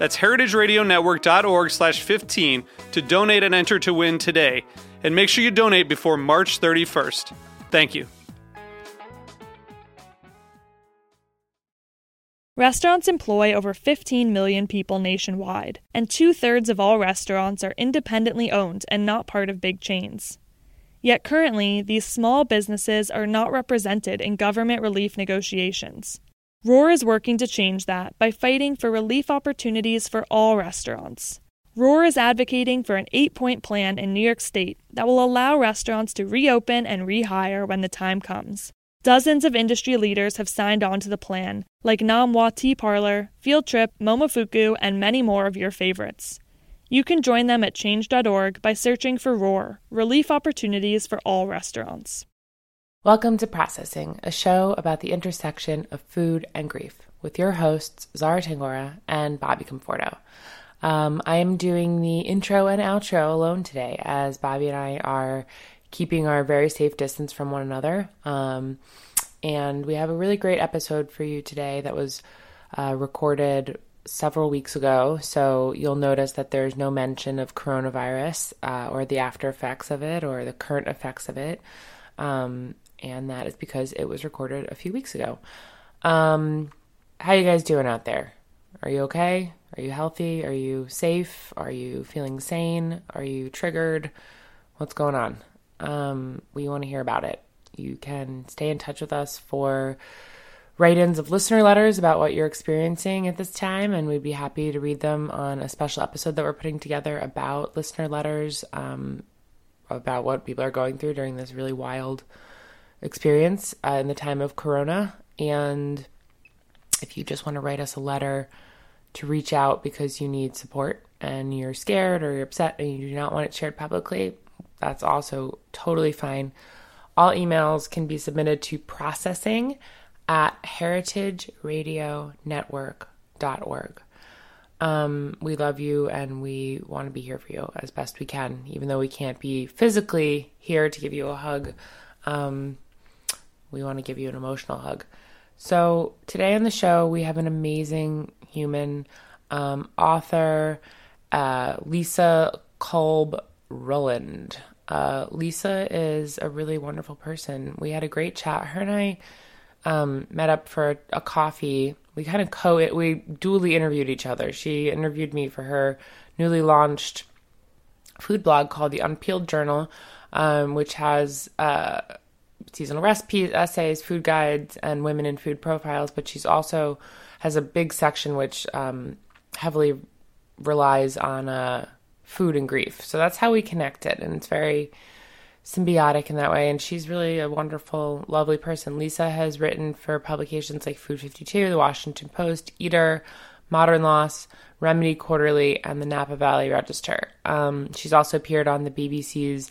That's heritageradionetwork.org slash 15 to donate and enter to win today. And make sure you donate before March 31st. Thank you. Restaurants employ over 15 million people nationwide, and two thirds of all restaurants are independently owned and not part of big chains. Yet currently, these small businesses are not represented in government relief negotiations. Roar is working to change that by fighting for relief opportunities for all restaurants. Roar is advocating for an eight point plan in New York State that will allow restaurants to reopen and rehire when the time comes. Dozens of industry leaders have signed on to the plan, like Nom Wah Tea Parlor, Field Trip, Momofuku, and many more of your favorites. You can join them at change.org by searching for ROAR Relief Opportunities for All Restaurants. Welcome to Processing, a show about the intersection of food and grief, with your hosts, Zara Tangora and Bobby Conforto. Um, I am doing the intro and outro alone today, as Bobby and I are keeping our very safe distance from one another. Um, and we have a really great episode for you today that was uh, recorded several weeks ago. So you'll notice that there's no mention of coronavirus uh, or the after effects of it or the current effects of it. Um, and that is because it was recorded a few weeks ago. Um, how you guys doing out there? Are you okay? Are you healthy? Are you safe? Are you feeling sane? Are you triggered? What's going on? Um, we want to hear about it. You can stay in touch with us for write ins of listener letters about what you're experiencing at this time, and we'd be happy to read them on a special episode that we're putting together about listener letters, um, about what people are going through during this really wild experience uh, in the time of Corona. And if you just want to write us a letter to reach out because you need support and you're scared or you're upset and you do not want it shared publicly, that's also totally fine. All emails can be submitted to processing at heritageradionetwork.org. Um, we love you and we want to be here for you as best we can, even though we can't be physically here to give you a hug. Um, we want to give you an emotional hug. So, today on the show, we have an amazing human um, author, uh, Lisa Kolb Ruland. Uh, Lisa is a really wonderful person. We had a great chat. Her and I um, met up for a coffee. We kind of co we dually interviewed each other. She interviewed me for her newly launched food blog called the Unpeeled Journal, um, which has uh, seasonal recipes, essays, food guides, and women in food profiles. But she's also has a big section which um, heavily relies on uh, food and grief. So that's how we connected, and it's very symbiotic in that way. And she's really a wonderful, lovely person. Lisa has written for publications like Food 52, The Washington Post, Eater, Modern Loss, Remedy Quarterly, and the Napa Valley Register. Um, she's also appeared on the BBC's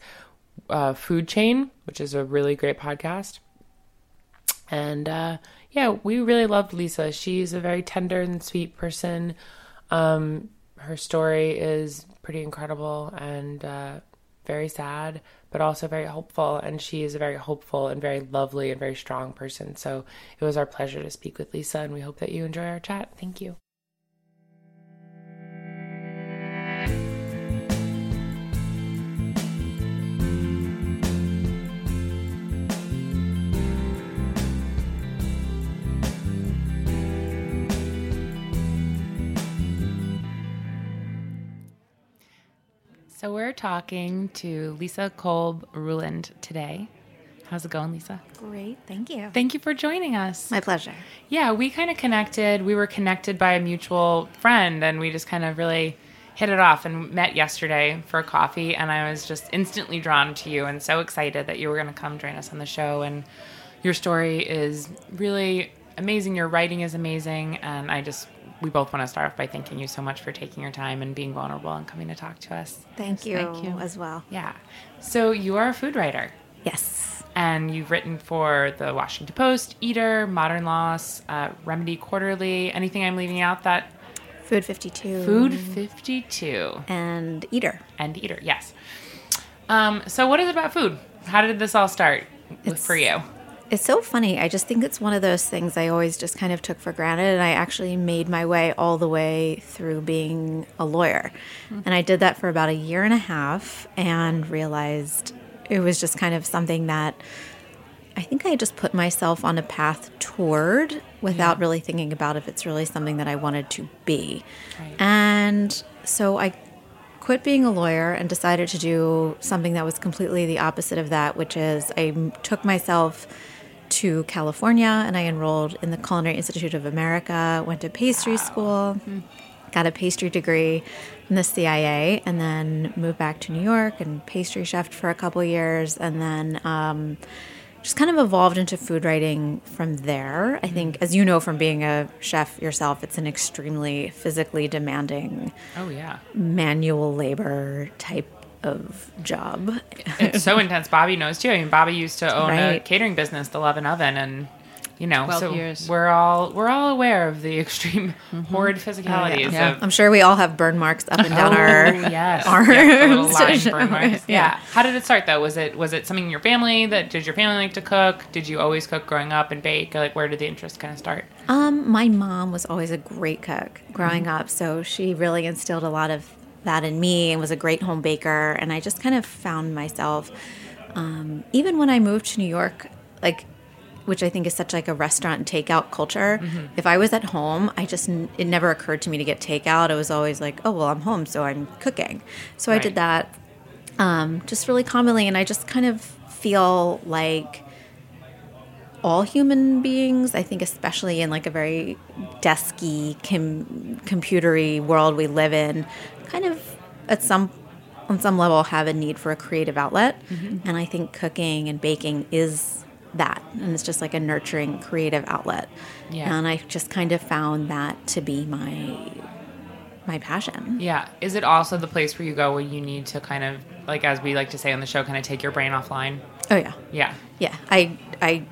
uh, Food Chain, which is a really great podcast. And uh, yeah, we really loved Lisa. She's a very tender and sweet person. Um, her story is pretty incredible and uh, very sad, but also very hopeful. And she is a very hopeful and very lovely and very strong person. So it was our pleasure to speak with Lisa, and we hope that you enjoy our chat. Thank you. So we're talking to Lisa Kolb Ruland today. How's it going, Lisa? Great, thank you. Thank you for joining us. My pleasure. Yeah, we kind of connected. We were connected by a mutual friend, and we just kind of really hit it off and met yesterday for a coffee. And I was just instantly drawn to you and so excited that you were going to come join us on the show. And your story is really amazing. Your writing is amazing. And I just we both want to start off by thanking you so much for taking your time and being vulnerable and coming to talk to us. Thank you, Thank you. as well. Yeah. So you are a food writer. Yes. And you've written for the Washington Post, Eater, Modern Loss, uh, Remedy Quarterly. Anything I'm leaving out that Food 52. Food 52 And Eater. and Eater, yes. Um, so what is it about food? How did this all start with, for you? It's so funny. I just think it's one of those things I always just kind of took for granted. And I actually made my way all the way through being a lawyer. Mm-hmm. And I did that for about a year and a half and realized it was just kind of something that I think I just put myself on a path toward without really thinking about if it's really something that I wanted to be. Right. And so I quit being a lawyer and decided to do something that was completely the opposite of that, which is I took myself to California and I enrolled in the Culinary Institute of America, went to pastry school, got a pastry degree in the CIA, and then moved back to New York and pastry chef for a couple years, and then. Um, just kind of evolved into food writing from there. I think, as you know from being a chef yourself, it's an extremely physically demanding Oh, yeah. manual labor type of job. It's so intense. Bobby knows too. I mean, Bobby used to own a catering business, the Love and Oven, and you know, so years. we're all we're all aware of the extreme horrid physicalities Yeah. of I'm sure we all have burn marks up and down our Oh, yes. arms. Yeah, the little to line burn marks. it. Yeah. How did it start though? Was it was it something in your family that did your family like to cook? Did you always cook growing up and bake? Like where did the interest kind of start? Um, my mom was always a great cook growing up, so she really instilled a lot of that in me and was a great home baker. And I just kind of found myself, um, even when I moved to New York, like, which I think is such like a restaurant and takeout culture. If I was at home, I just it never occurred to me to get takeout. It was always like, oh well, I'm home, so I'm cooking. So I did that, um, just really commonly, and I just kind of feel like all human beings, I think, especially in like a very desky, com- computery world we live in, kind of at some on some level have a need for a creative outlet, mm-hmm. and I think cooking and baking is that, and it's just like a nurturing creative outlet. Yeah. And I just kind of found that to be my my passion. Yeah. Is it also the place where you go where you need to kind of like as we like to say on the show, kind of take your brain offline? Oh yeah, Yeah. yeah. I I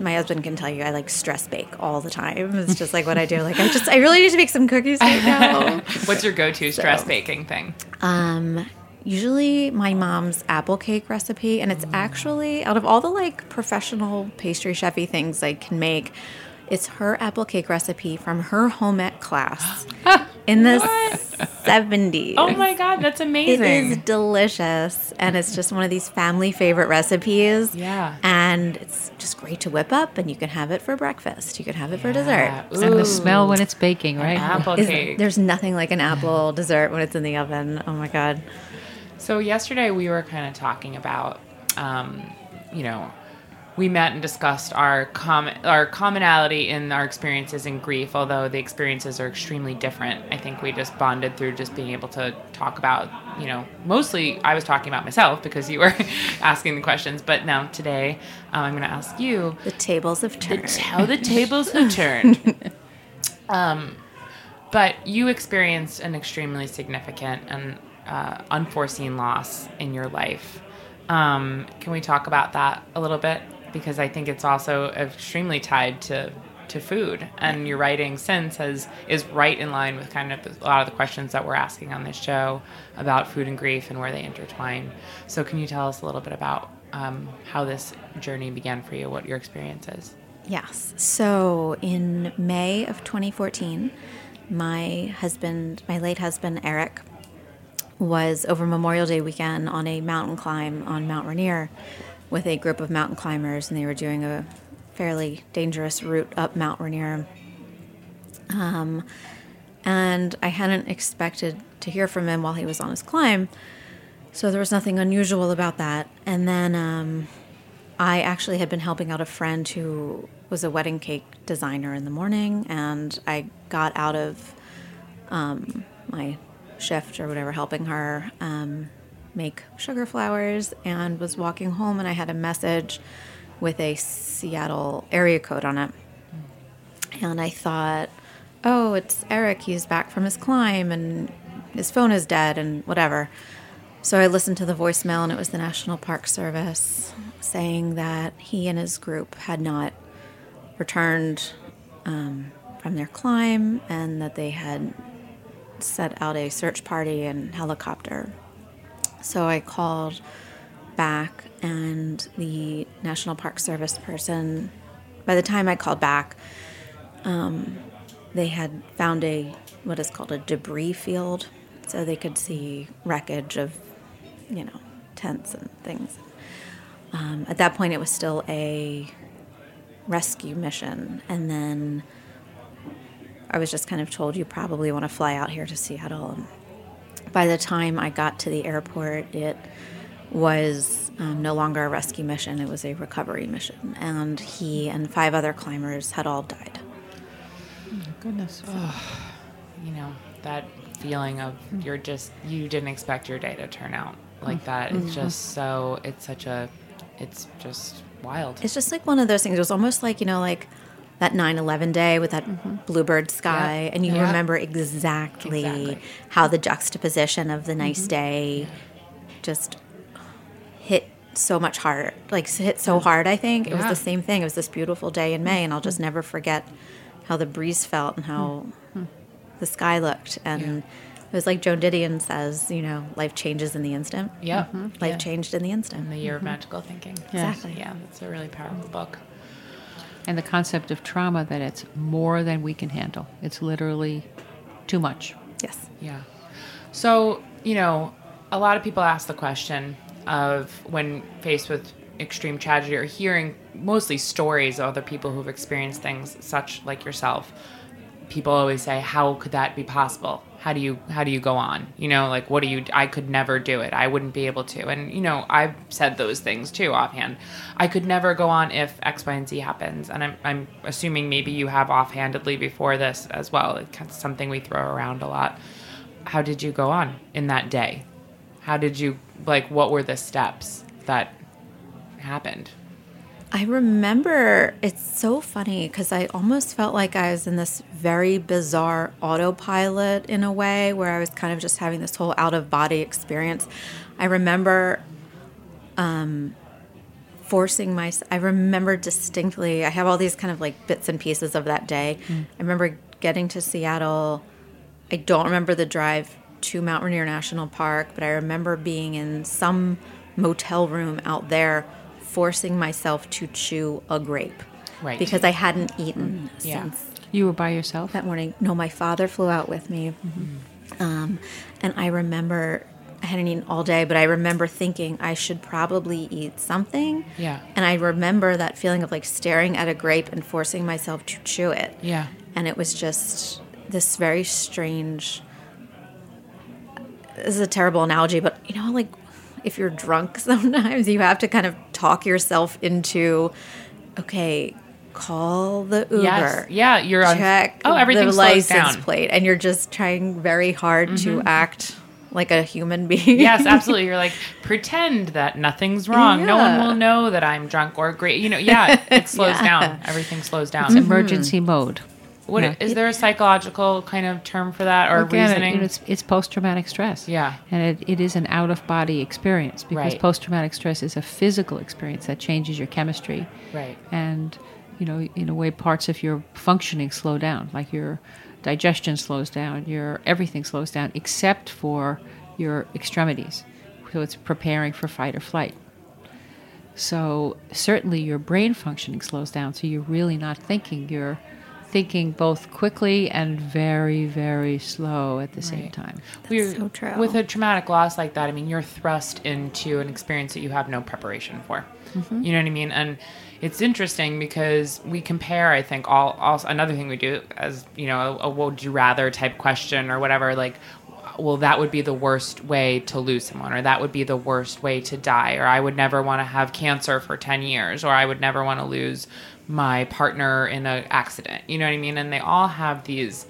my husband can tell you I like stress bake all the time. It's just like what I do. Like I just I really need to make some cookies right now. What's your go-to stress baking thing? Um, usually my mom's apple cake recipe, and it's actually out of all the like professional pastry chefy things I can make, it's her apple cake recipe from her home ec class in the seventies. Oh my god, that's It amazing. is delicious, and it's just one of these family favorite recipes. Yeah. and it's just great to whip up, and you can have it for breakfast. You can have it for dessert. And the smell when it's baking, right? apple Is- cake. there's nothing like an apple dessert when it's in the oven. Oh my god. So yesterday we were kind of talking about, um, you know, we met and discussed our com- our commonality in our experiences in grief. Although the experiences are extremely different, I think we just bonded through just being able to talk about, you know, mostly I was talking about myself because you were asking the questions. But now today um, I'm going to ask you The tables have turned. It's how the tables have turned. um, but you experienced an extremely significant and uh, unforeseen loss in your life. Um, can we talk about that a little bit? Because I think it's also extremely tied to to food, and your writing since has is right in line with kind of a lot of the questions that we're asking on this show about food and grief and where they intertwine. So, can you tell us a little bit about um, how this journey began for you? What your experience is? Yes. So in May of 2014, my husband, my late husband, Erik, was over Memorial Day weekend on a mountain climb on Mount Rainier with a group of mountain climbers, and they were doing a fairly dangerous route up Mount Rainier. Um, and I hadn't expected to hear from him while he was on his climb. So there was nothing unusual about that. And then um, I actually had been helping out a friend who was a wedding cake designer in the morning, and I got out of um, my shift or whatever, helping her um, make sugar flowers, and was walking home, and I had a message with a Seattle area code on it. And I thought, oh, it's Erik. He's back from his climb, and his phone is dead, and whatever. So I listened to the voicemail, and it was the National Park Service saying that he and his group had not returned um, from their climb and that they had set out a search party and helicopter. So I called back, and the National Park Service person, by the time I called back, um, they had found a what is called a debris field, so they could see wreckage of, you know, tents and things. Um, at that point, it was still a rescue mission, and then I was just kind of told you probably want to fly out here to Seattle. And by the time I got to the airport, it was um, no longer a rescue mission; it was a recovery mission, and he and five other climbers had all died. Oh, Goodness. you know that feeling of hmm. you're just you didn't expect your day to turn out like mm. that it's mm-hmm. just so it's such a it's just wild It's just like one of those things. It was almost like, you know, like that 9 11 day with that mm-hmm. bluebird sky, Yeah. and you Yeah. remember exactly, Exactly. how the juxtaposition of the mm-hmm. nice day just hit so much hard. Like, hit so hard, I think. It was the same thing. It was this beautiful day in May, and I'll just mm-hmm. never forget how the breeze felt and how hmm. the sky looked. And it was like Joan Didion says, you know, life changes in the instant. yeah Life Yeah. changed in the instant. in the year of magical thinking Exactly. yeah it's a really powerful book And the concept of trauma that it's more than we can handle. It's literally too much. Yes. Yeah. So, you know, a lot of people ask the question of when faced with extreme tragedy or hearing mostly stories of other people who've experienced things such like yourself. People always say, "How could that be possible? How do you how do you go on? You know, like what do you I could never do it. I wouldn't be able to." And you know, I've said those things too offhand. I could never go on if X, Y, and Z happens. And I'm I'm assuming maybe you have offhandedly before this as well. It's something we throw around a lot how did you go on in that day? How did you like what were the steps that happened? I remember it's so funny because I almost felt like I was in this very bizarre autopilot in a way where I was kind of just having this whole out of body experience. I remember um, forcing my, I remember distinctly, I have all these kind of like bits and pieces of that day. I remember getting to Seattle. I don't remember the drive to Mount Rainier National Park, but I remember being in some motel room out there, forcing myself to chew a grape. Right. Because I hadn't eaten Yeah. since You were by yourself? that morning. No, my father flew out with me. Um, and I remember I hadn't eaten all day, but I remember thinking I should probably eat something. Yeah. And I remember that feeling of like staring at a grape and forcing myself to chew it. Yeah. And it was just this very strange. This is a terrible analogy, but you know, like if you're drunk, sometimes you have to kind of talk yourself into, okay, call the Uber. Yes. Yeah, you're on Check Oh, everything the slows license down. Mm-hmm. plate, and you're just trying very hard to act like a human being. yes, absolutely. You're like pretend that nothing's wrong. No one will know that I'm drunk or great. You know, yeah, it slows Yeah. down. Everything slows down. It's emergency mode. What yeah. is there a psychological kind of term for that or Again, reasoning? know, it's, it's post traumatic stress. Yeah. And it, it is an out of body experience because Right. post traumatic stress is a physical experience that changes your chemistry. Right. And, you know, in a way, parts of your functioning slow down, like your digestion slows down, your everything slows down except for your extremities. So it's preparing for fight or flight. So certainly your brain functioning slows down. So you're really not thinking. You're thinking both quickly and very, very slow at the same Right. time. We're- so true. With a traumatic loss like that, I mean, you're thrust into an experience that you have no preparation for. Mm-hmm. You know what I mean? And it's interesting because we compare. I think all, all another thing we do as you know a, a would you rather type question or whatever. Like, well, that would be the worst way to lose someone, or that would be the worst way to die, or I would never want to have cancer for 10 years, or I would never want to lose my partner in an accident. You know what I mean? And they all have these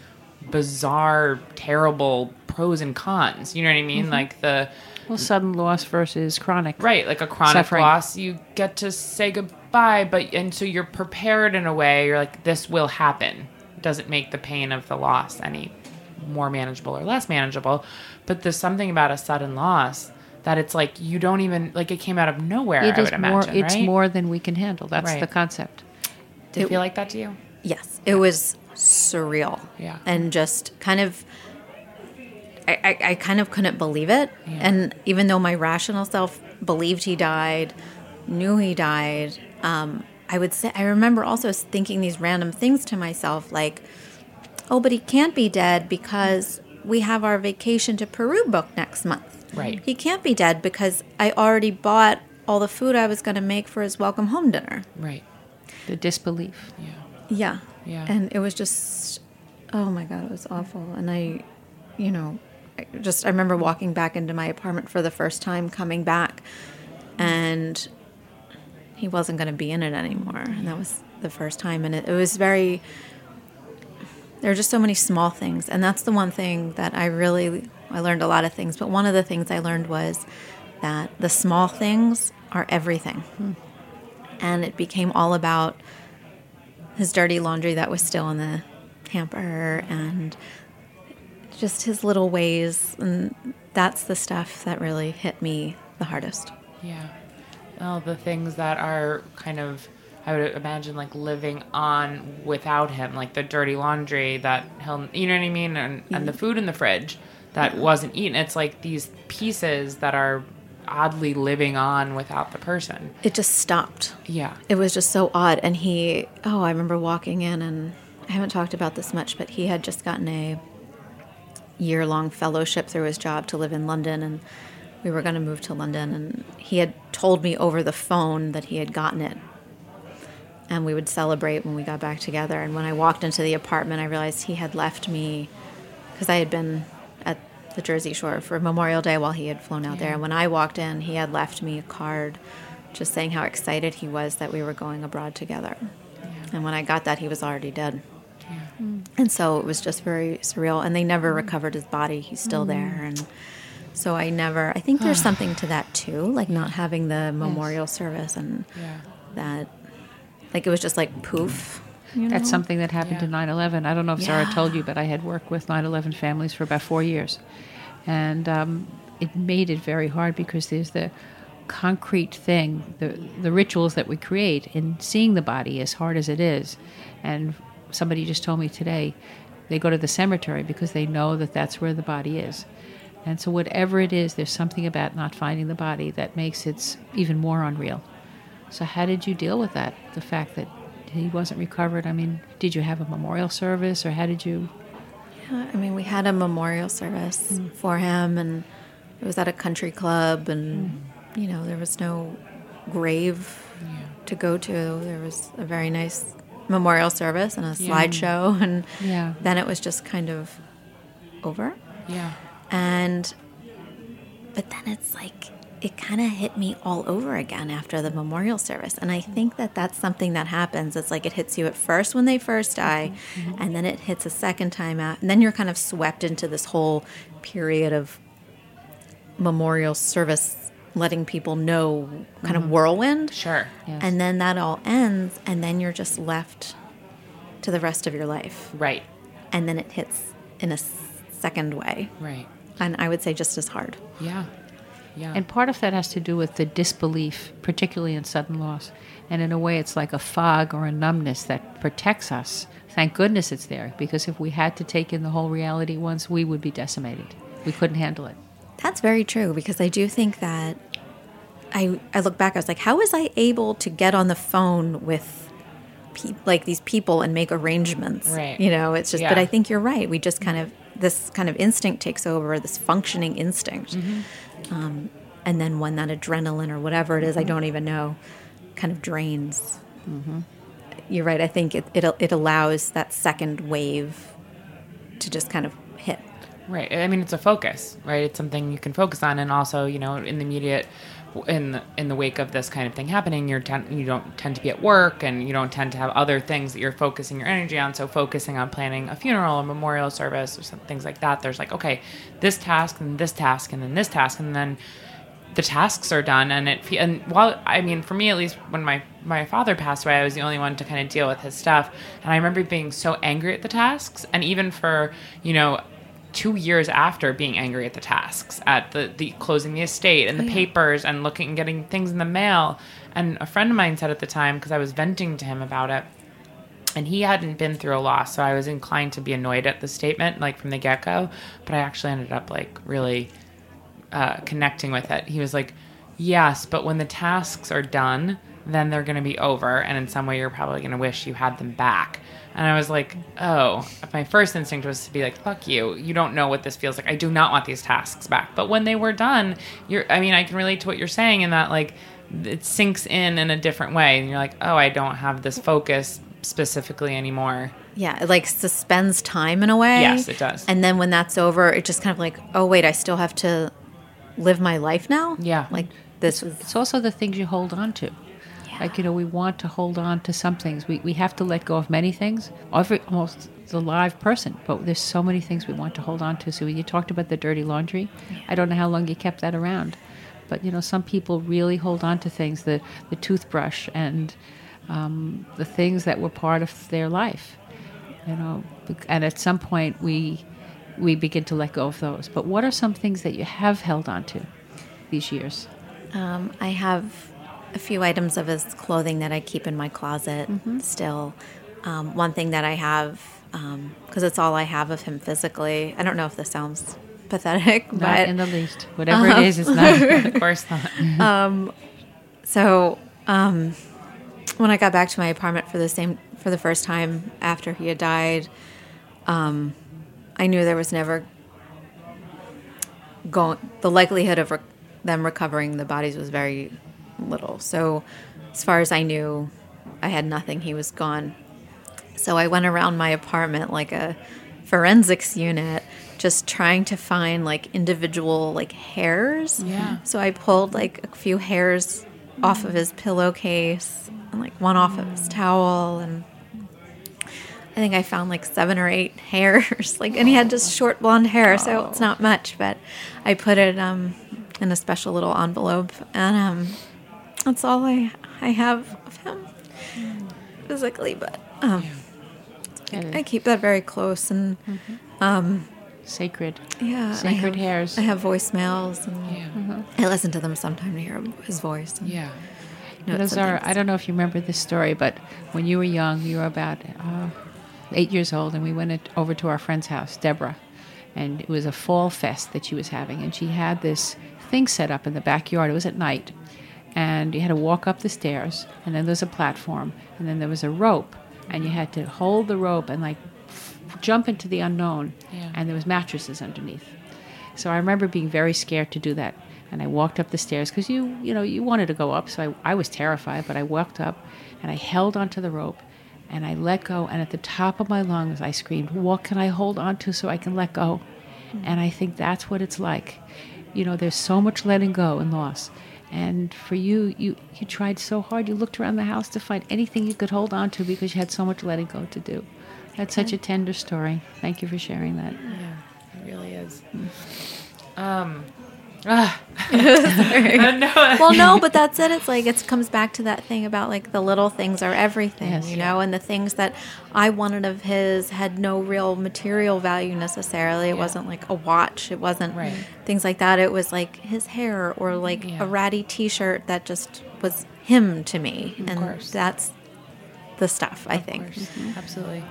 bizarre, terrible pros and cons. You know what I mean? Mm-hmm. Like the Well, sudden loss versus chronic. right, like a chronic Suffering. loss, you get to say goodbye, but and so you're prepared in a way. You're like, this will happen. Doesn't make the pain of the loss any more manageable or less manageable. But there's something about a sudden loss that it's like you don't even like it came out of nowhere. It I is would more. imagine, It's right? more than we can handle. That's Right. the concept. Did it feel like that to you? Yes, it was surreal. Yeah. And just kind of, I, I, I kind of couldn't believe it. And even though my rational self believed he died, knew he died, um, I would say, I remember also thinking these random things to myself like, oh, but he can't be dead because we have our vacation to Peru booked next month. Right. He can't be dead because I already bought all the food I was going to make for his welcome home dinner. Right. The disbelief. Yeah. Yeah. Yeah. And it was just, oh my God, it was awful. And I, you know, I just, I remember walking back into my apartment for the first time, coming back, and he wasn't going to be in it anymore. And that was the first time. And it, it was very, there are just so many small things. And that's the one thing that I really, I learned a lot of things. But one of the things I learned was that the small things are everything. Hmm. And it became all about his dirty laundry that was still in the hamper and just his little ways and that's the stuff that really hit me the hardest Yeah. Well, the things that are kind of, I would imagine, like living on without him, like the dirty laundry that he'll, you know what I mean? And, and the food in the fridge that wasn't eaten. It's like these pieces that are oddly living on without the person. it just stopped Yeah. it was just so odd and he oh i remember walking in and i haven't talked about this much but he had just gotten a year long fellowship through his job to live in london and we were going to move to london and he had told me over the phone that he had gotten it and we would celebrate when we got back together and when i walked into the apartment i realized he had left me because i had been the jersey shore for memorial day while he had flown out there and when i walked in he had left me a card just saying how excited he was that we were going abroad together. And when I got that, he was already dead. Mm. And so it was just very surreal. And they never mm. recovered his body. He's still mm. there. And so I never, I think there's something to that too, like not having the memorial service and Yeah. that, like it was just like poof. You That's know? something that happened Yeah. to 9 11. I don't know if Sarah Yeah. told you, but I had worked with 9 11 families for about four years. And um, it made it very hard because there's the concrete thing, the, the rituals that we create in seeing the body, as hard as it is. And somebody just told me today they go to the cemetery because they know that that's where the body is. And so, whatever it is, there's something about not finding the body that makes it even more unreal. So, how did you deal with that? The fact that he wasn't recovered? I mean, did you have a memorial service or how did you? Yeah, I mean, we had a memorial service hmm. for him, and it was at a country club, and hmm. you know, there was no grave to go to. There was a very nice memorial service and a slideshow, and Yeah. then it was just kind of over. Yeah. And but then it's like it kind of hit me all over again after the memorial service. And I think that that's something that happens. It's like it hits you at first when they first die, mm-hmm. Mm-hmm. and then it hits a second time out. And then you're kind of swept into this whole period of memorial service, letting people know kind of mm-hmm. whirlwind. Sure. Yes. And then that all ends, and then you're just left to the rest of your life. Right. And then it hits in a second way. Right. And I would say just as hard. Yeah. Yeah. And part of that has to do with the disbelief, particularly in sudden loss. And in a way, it's like a fog or a numbness that protects us. Thank goodness it's there, because if we had to take in the whole reality once, we would be decimated. We couldn't handle it. That's very true because I do think that I I look back I was like how was I able to get on the phone with pe- like these people and make arrangements Right. you know it's just but I think you're right we just kind of this kind of instinct takes over this functioning instinct mm-hmm. Um, and then when that adrenaline or whatever it is, I don't even know kind of drains you're right I think it, it it allows that second wave to just kind of hit Right. I mean, it's a focus, right? It's something you can focus on, and also, you know, in the immediate, in the, in the wake of this kind of thing happening, you're ten, you don't tend to be at work, and you don't tend to have other things that you're focusing your energy on. So, focusing on planning a funeral, a memorial service, or some things like that. There's like, okay, this task, and this task, and then this task, and then the tasks are done and it and while I mean for me at least when my my father passed away I was the only one to kind of deal with his stuff and I remember being so angry at the tasks and even for you know two years after being angry at the tasks at the the closing the estate and the papers and looking and getting things in the mail and a friend of mine said at the time because I was venting to him about it and he hadn't been through a loss so I was inclined to be annoyed at the statement like from the get-go but I actually ended up like really uh, connecting with it. He was like, Yes, but when the tasks are done, then they're going to be over. And in some way, you're probably going to wish you had them back. And I was like, Oh, my first instinct was to be like, Fuck you. You don't know what this feels like. I do not want these tasks back. But when they were done, you're, I mean, I can relate to what you're saying in that, like, it sinks in in a different way. And you're like, Oh, I don't have this focus specifically anymore. Yeah, it like suspends time in a way. Yes, it does. And then when that's over, it just kind of like, oh wait, I still have to live my life now. Yeah. like this was It's also the things you hold on to. Like, you know, we want to hold on to some things. We, we have to let go of many things. Every, almost the live person, but there's so many things we want to hold on to. So when you talked about the dirty laundry, I don't know how long you kept that around. But, you know, some people really hold on to things, the, the toothbrush and um, the things that were part of their life. You know, and at some point we we begin to let go of those. But what are some things that you have held on to these years? Um, I have a few items of his clothing that I keep in my closet still. Um, one thing that I have, because it's all I have of him physically. I don't know if this sounds pathetic, Not but in the least. Whatever it is, it's not. of course not. so um, when I got back to my apartment for the same for the first time after he had died, um, I knew there was never going. The likelihood of re- them recovering the bodies was very little. So, as far as I knew, I had nothing. He was gone. So I went around my apartment like a forensics unit, just trying to find like individual like hairs. Yeah. So I pulled like a few hairs off of his pillowcase and like one off of his towel and I think I found like seven or eight hairs. like and he had just short blonde hair, so it's not much, but I put it um in a special little envelope and um that's all I I have of him physically, but um I keep that very close and Sacred. yeah, I Sacred have, hairs. I have voicemails and Yeah. I listen to them sometime to hear his voice. Yeah. Those are. I don't know if you remember this story, but when you were young, you were about uh, eight years old, and we went over to our friend's house, Deborah. And it was a fall fest that she was having, and she had this thing set up in the backyard. It was at night. And you had to walk up the stairs, and then there's a platform, and then there was a rope, and you had to hold the rope and like jump into the unknown, Yeah. and there was mattresses underneath. So I remember being very scared to do that. And I walked up the stairs because you, you know, you wanted to go up. So I, I was terrified, but I walked up and I held onto the rope and I let go. And at the top of my lungs, I screamed, What can I hold on to so I can let go? Hmm. And I think that's what it's like. You know, there's so much letting go and loss. And for you, you, you tried so hard. You looked around the house to find anything you could hold on to because you had so much letting go to do. That's such a tender story. Thank you for sharing that. Yeah, it really is. Um, well, no, but that's it. It's like it comes back to that thing about like the little things are everything, Yes. you know, and the things that I wanted of his had no real material value necessarily. It wasn't like a watch. It wasn't Right. things like that. It was like his hair or like Yeah. a ratty T-shirt that just was him to me, and course. that's the stuff I Of think. course. Mm-hmm. Absolutely.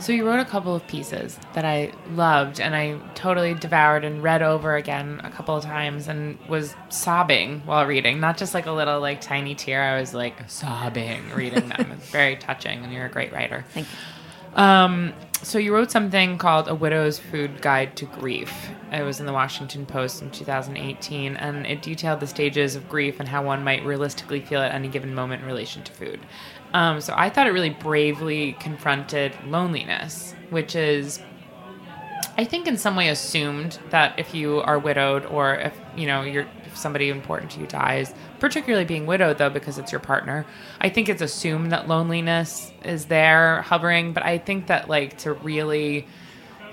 So you wrote a couple of pieces that I loved and I totally devoured and read over again a couple of times and was sobbing while reading. Not just like a little like tiny tear. I was like sobbing reading them. It's very touching and you're a great writer. Thank you. Um, so you wrote something called A Widow's Food Guide to Grief. It was in the Washington Post in 2018, and it detailed the stages of grief and how one might realistically feel at any given moment in relation to food. Um, so I thought it really bravely confronted loneliness, which is I think in some way assumed that if you are widowed or if you know you're if somebody important to you dies, particularly being widowed though because it's your partner, I think it's assumed that loneliness is there hovering. But I think that like to really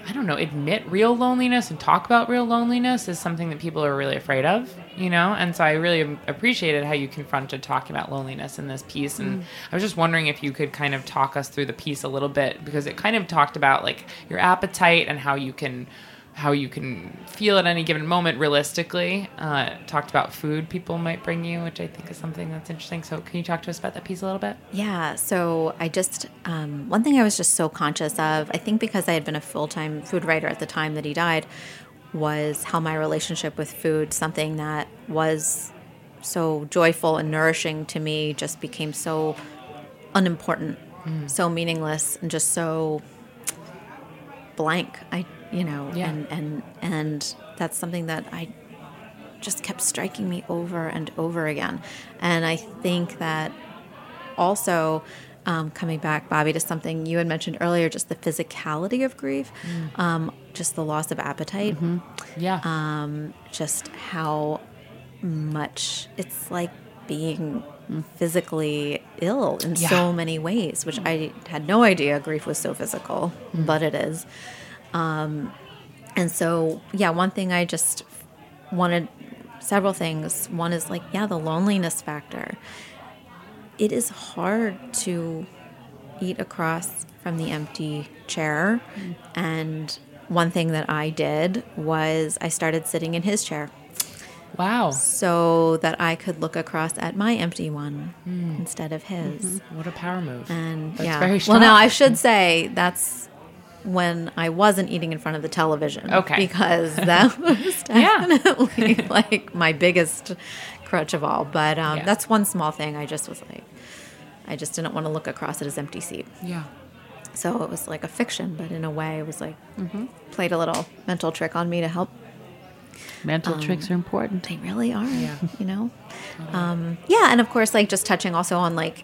I don't know, admit real loneliness and talk about real loneliness is something that people are really afraid of, you know? And so I really appreciated how you confronted talking about loneliness in this piece. And mm. I was just wondering if you could kind of talk us through the piece a little bit because it kind of talked about like your appetite and how you can how you can feel at any given moment realistically. Uh, talked about food people might bring you, which I think is something that's interesting. So, can you talk to us about that piece a little bit? Yeah. So, I just, um, one thing I was just so conscious of, I think because I had been a full time food writer at the time that he died, was how my relationship with food, something that was so joyful and nourishing to me, just became so unimportant, mm. so meaningless, and just so blank. I you know, yeah. and and and that's something that I just kept striking me over and over again. And I think that also um, coming back, Bobby, to something you had mentioned earlier, just the physicality of grief, mm. um, just the loss of appetite. Mm-hmm. Yeah. Um, just how much it's like being physically ill in yeah. so many ways, which I had no idea grief was so physical, mm. but it is. Um, and so, yeah, one thing I just wanted several things. One is like, yeah, the loneliness factor. It is hard to eat across from the empty chair. Mm. And one thing that I did was I started sitting in his chair. Wow. So that I could look across at my empty one mm. instead of his. Mm-hmm. What a power move. And that's yeah. Well, now I should say that's when I wasn't eating in front of the television. Okay. Because that was definitely yeah. like my biggest crutch of all. But um, yeah. that's one small thing. I just was like, I just didn't want to look across at his empty seat. Yeah. So it was like a fiction, but in a way, it was like mm-hmm. played a little mental trick on me to help. Mental um, tricks are important. They really are. Yeah. You know. Um, yeah, and of course, like just touching also on like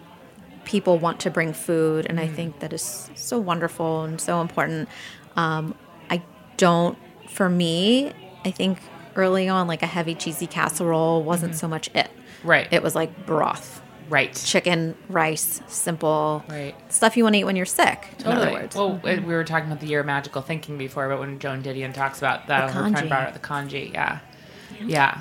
people want to bring food, and mm. I think that is so wonderful and so important. Um, I don't, for me, I think early on, like a heavy cheesy casserole wasn't mm-hmm. so much it. Right. It was like broth. Right. Chicken, rice, simple. Right. Stuff you want to eat when you're sick. Totally. Well, we were talking about the year of magical thinking before, but when Joan Didion talks about that, the congee. about the congee, yeah. Yeah.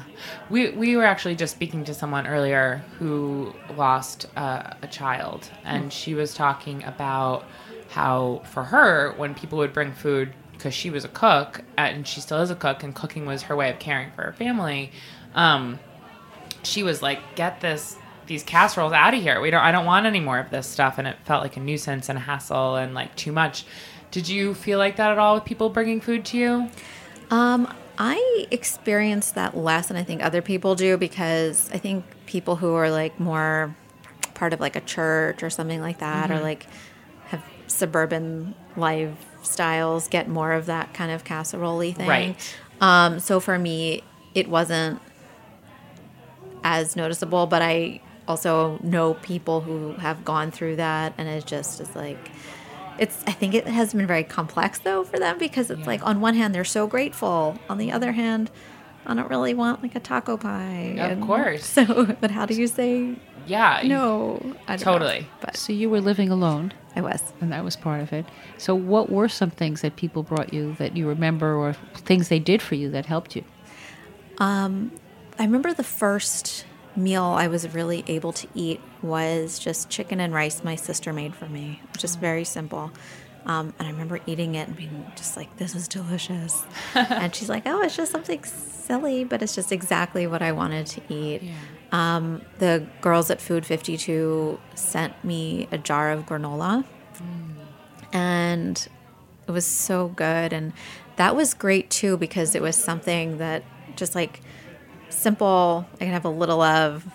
We, we were actually just speaking to someone earlier who lost uh, a child, and mm. she was talking about how, for her, when people would bring food, because she was a cook, and she still is a cook, and cooking was her way of caring for her family, um, she was like, get this these casseroles out of here. We don't I don't want any more of this stuff and it felt like a nuisance and a hassle and like too much. Did you feel like that at all with people bringing food to you? Um, I experience that less than I think other people do because I think people who are like more part of like a church or something like that mm-hmm. or like have suburban lifestyles get more of that kind of casserole thing. Right. Um, so for me, it wasn't as noticeable, but I also know people who have gone through that and it just is like it's i think it has been very complex though for them because it's yeah. like on one hand they're so grateful. On the other hand i don't really want like a taco pie. Of and course. so but how do you say yeah. no? Totally know, but so you were living alone? I was. And that was part of it. So what were some things that people brought you that you remember or things they did for you that helped you? Um, i remember the first meal I was really able to eat was just chicken and rice my sister made for me, just very simple. Um, and I remember eating it and being just like, this is delicious. and she's like, oh, it's just something silly, but it's just exactly what I wanted to eat. Yeah. Um, the girls at Food 52 sent me a jar of granola. Mm. And it was so good. And that was great too because it was something that just like simple. I can have a little of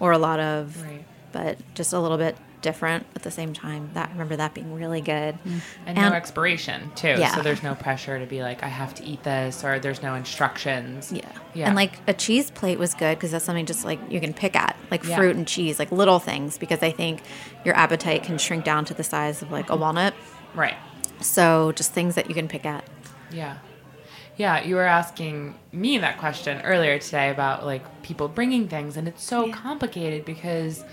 or a lot of, right. but just a little bit different at the same time. That remember that being really good. And, and, no expiration too. Yeah. So there's no pressure to be like I have to eat this or there's no instructions. Yeah. Yeah. And like a cheese plate was good because that's something just like you can pick at, like yeah. fruit and cheese, like little things because I think your appetite can shrink down to the size of like a mm-hmm. walnut. Right. So just things that you can pick at. Yeah. Yeah, you were asking me that question earlier today about like people bringing things, and it's so complicated because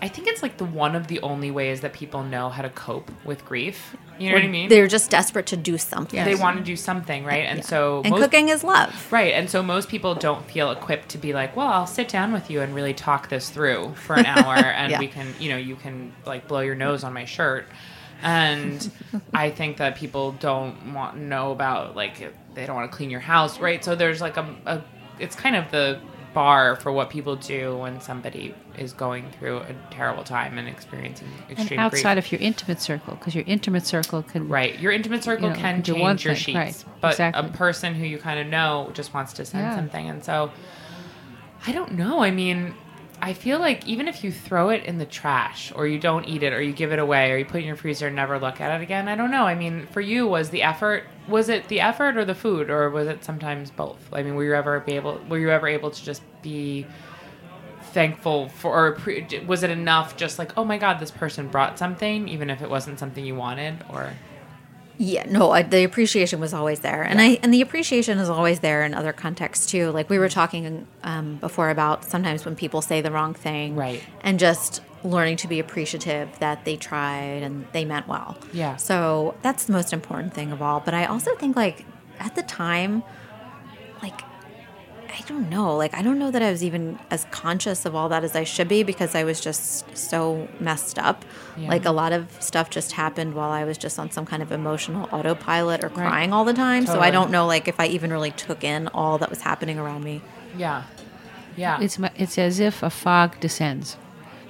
I think it's like the one of the only ways that people know how to cope with grief. You know what I mean? They're just desperate to do something. They want to do something, right? And so and most- cooking is love. Right, and so most people don't feel equipped to be like, well, I'll sit down with you and really talk this through for an hour, and Yeah. we can, you know, you can like blow your nose on my shirt. And I think that people don't want to know about like they don't want to clean your house, right? So there's like a, a it's kind of the bar for what people do when somebody is going through a terrible time and experiencing And extreme outside grief. of your intimate circle, because your intimate circle can Right. Your intimate circle You know, can do change your thing, sheets. right, But exactly. a person who you kind of know just wants to send Yeah. something. And so I don't know. I mean, I feel like even if you throw it in the trash or you don't eat it or you give it away or you put it in your freezer and never look at it again, I don't know. I mean, for you was the effort was it the effort or the food or was it sometimes both? I mean, were you ever be able were you ever able to just be thankful for or was it enough just like, "Oh my god, this person brought something even if it wasn't something you wanted?" or Yeah, no, I, the appreciation was always there, and I and the appreciation is always there in other contexts too. Like we were talking um, before about sometimes when people say the wrong thing, Right. And just learning to be appreciative that they tried and they meant well. Yeah. So that's the most important thing of all. But I also think like at the time, like I don't know. Like, I don't know that I was even as conscious of all that as I should be because I was just so messed up. Yeah. Like, a lot of stuff just happened while I was just on some kind of emotional autopilot or crying all the time. So I don't know, like, if I even really took in all that was happening around me. yeah. Yeah. It's it's as if a fog descends,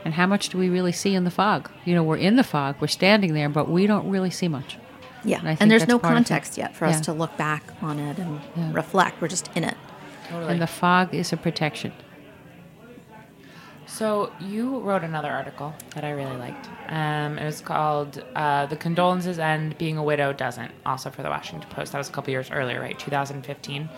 and how much do we really see in the fog? You know, we're in the fog, we're standing there, but we don't really see much. Yeah. And And, there's no part of it. context yet for Yeah. us to look back on it and Yeah. reflect. We're just in it. Totally. And the fog is a protection. So you wrote another article that I really liked. Um, it was called uh, "The Condolences End: Being a Widow Doesn't." Also for the Washington Post. That was a couple years earlier, right? 2015.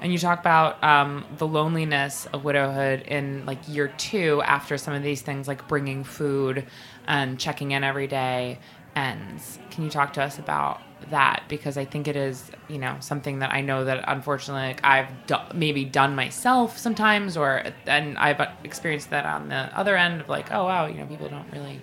And you talk about um, the loneliness of widowhood in like year two after some of these things, like bringing food and checking in every day ends. Can you talk to us about that? Because I think it is, you know, something that I know that unfortunately like, I've do- maybe done myself sometimes, or and I've experienced that on the other end of like, oh wow, you know, people don't really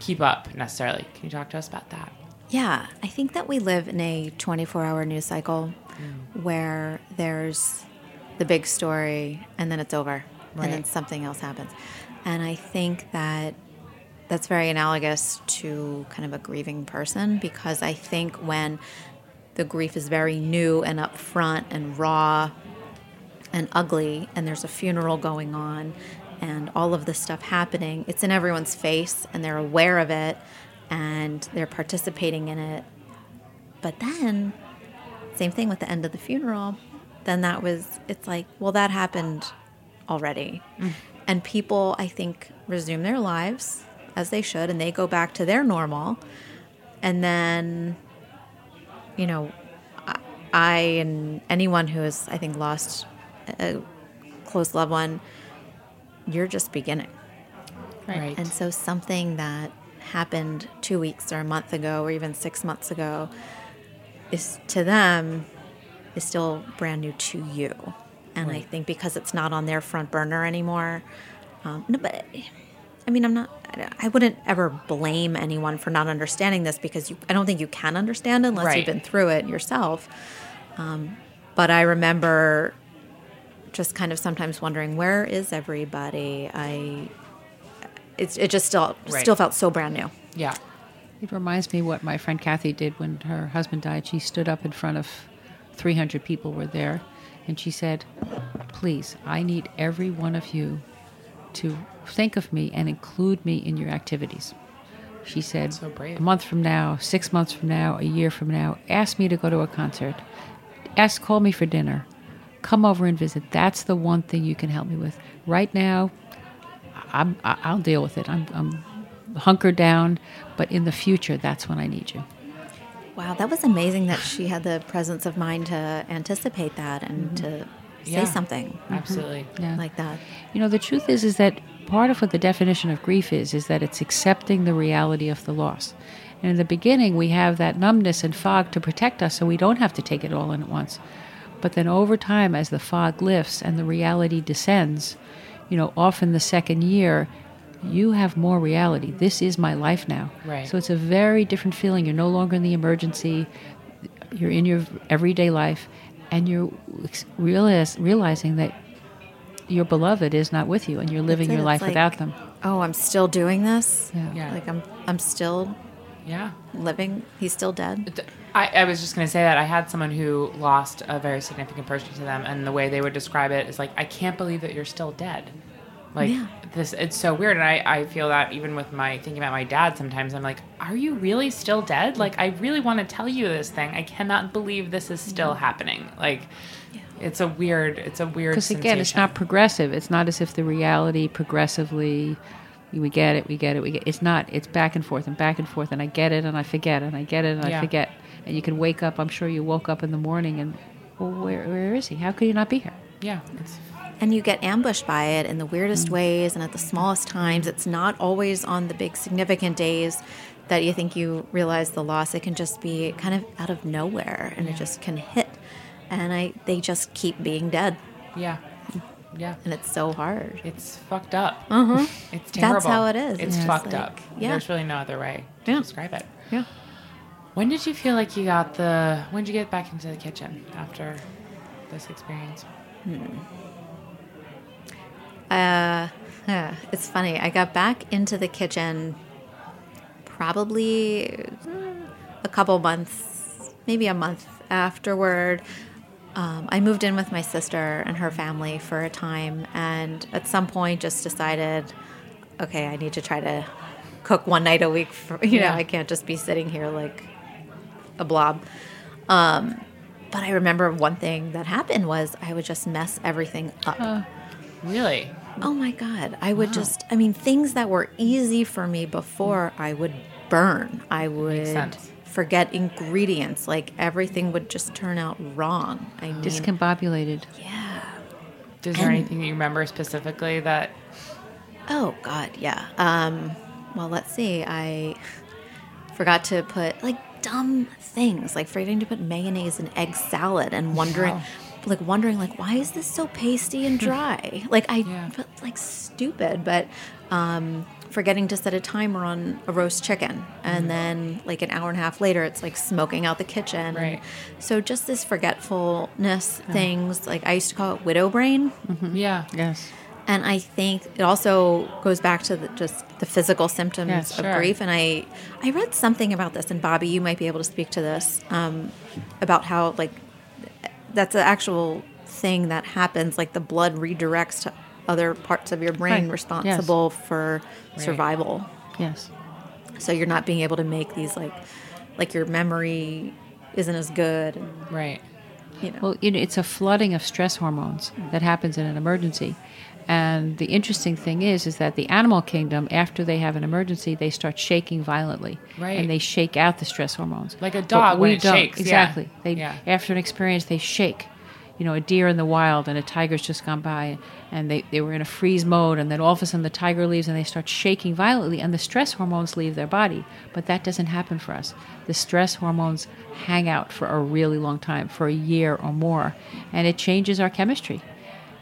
keep up necessarily. Can you talk to us about that? Yeah, I think that we live in a 24 hour news cycle mm. where there's the big story and then it's over and then something else happens. And I think that that's very analogous to kind of a grieving person because I think when the grief is very new and upfront and raw and ugly and there's a funeral going on and all of this stuff happening it's in everyone's face and they're aware of it and they're participating in it. But then same thing with the end of the funeral. Then that was it's like well that happened already. Mm. And people i think resume their lives as they should and they go back to their normal and then you know I- i and anyone who has i think lost a close loved one you're just beginning Right. and so something that happened two weeks or a month ago or even six months ago is to them is still brand new to you. And I think because it's not on their front burner anymore, um, no, but I mean, I'm not. I wouldn't ever blame anyone for not understanding this because you, I don't think you can understand unless Right. you've been through it yourself. Um, but I remember just kind of sometimes wondering where is everybody. I it's, it just still Right. still felt so brand new. yeah. It reminds me what my friend Kathy did when her husband died. She stood up in front of 300 people were there, and she said, "Please, I need every one of you to think of me and include me in your activities." She said, So brave. "A month from now, six months from now, a year from now, ask me to go to a concert. Ask, call me for dinner. Come over and visit. That's the one thing you can help me with. Right now, I'm, I- I'll deal with it. I'm, I'm hunkered down, but in the future, that's when I need you. Wow, that was amazing that she had the presence of mind to anticipate that and mm-hmm. to say Yeah. something Absolutely. Yeah. like that. You know, the truth is, is that part of what the definition of grief is, is that it's accepting the reality of the loss. And in the beginning, we have that numbness and fog to protect us so we don't have to take it all in at once. But then over time, as the fog lifts and the reality descends, you know, often the second year, you have more reality. This is my life now. Right. So it's a very different feeling. You're no longer in the emergency. You're in your everyday life, and you're realize, realizing that your beloved is not with you, and you're living your life like- without them. Oh, I'm still doing this. Yeah. Yeah. Like I'm I'm still Yeah. living. He's still dead. I, I was just going to say that I had someone who lost a very significant person to them, and the way they would describe it is like, I can't believe that you're still dead. Like Yeah. this, it's so weird, and I, I feel that even with my thinking about my dad, sometimes I'm like, are you really still dead? Like I really want to tell you this thing. I cannot believe this is still happening. Like it's a weird, it's a weird. Because again, it's not progressive. It's not as if the reality progressively, we get it, we get it, we get. It's not. It's back and forth and back and forth, and I get it and I forget and I get it and Yeah. I forget. And you can wake up. I'm sure you woke up in the morning and, well, where where is he? How could he not be here? Yeah, it's And you get ambushed by it in the weirdest Mm. ways and at the smallest times. It's not always on the big significant days that you think you realize the loss. It can just be kind of out of nowhere and it just can hit. And I they just keep being dead. yeah, yeah. And it's so hard. It's fucked up. Uh-huh. It's terrible. That's how it is. It's It's fucked like- up. yeah. There's really no other way to Yeah. describe it. Yeah. When did you feel like you got the? When did you get back into the kitchen after this experience? Hmm. Uh, yeah, it's funny. I got back into the kitchen probably mm, a couple months, maybe a month afterward. Um, I moved in with my sister and her family for a time, and at some point, just decided, okay, I need to try to cook one night a week. For, you Yeah. know, I can't just be sitting here like a blob. Um, but I remember one thing that happened was I would just mess everything up. Really? Oh my God. I would just, I mean, things that were easy for me before, I would burn. I would. Forget ingredients. Like everything would just turn out wrong. I mean, Discombobulated. yeah. Is there anything you remember specifically that? Oh God, yeah. Um, well, let's see. I forgot to put like dumb things, like forgetting to put mayonnaise in egg salad, and wondering, Wow. like wondering, like why is this so pasty and dry? like I, Yeah. but like stupid, but um, forgetting to set a timer on a roast chicken, and then like an hour and a half later, it's like smoking out the kitchen. Right. So just this forgetfulness things, like I used to call it widow brain. mm-hmm. Yeah. Yes. And I think it also goes back to the, just the physical symptoms Yes, of sure. grief. And I, I read something about this, and Bobby, you might be able to speak to this um, about how like that's an actual thing that happens. Like the blood redirects to other parts of your brain Right. responsible for survival. Yes. So you're not being able to make these like, like your memory isn't as good. And, Right. you know, Well, you know, it's a flooding of stress hormones that happens in an emergency. And the interesting thing is, is that the animal kingdom, after they have an emergency, they start shaking violently, Right. And they shake out the stress hormones, Like a But dog when we it don't. shakes, yeah. Exactly. They Yeah. after an experience, they shake. You know, a deer in the wild and a tiger's just gone by, and they, they were in a freeze mode, and then all of a sudden the tiger leaves and they start shaking violently, and the stress hormones leave their body. But that doesn't happen for us. The stress hormones hang out for a really long time, for a year or more, and it changes our chemistry.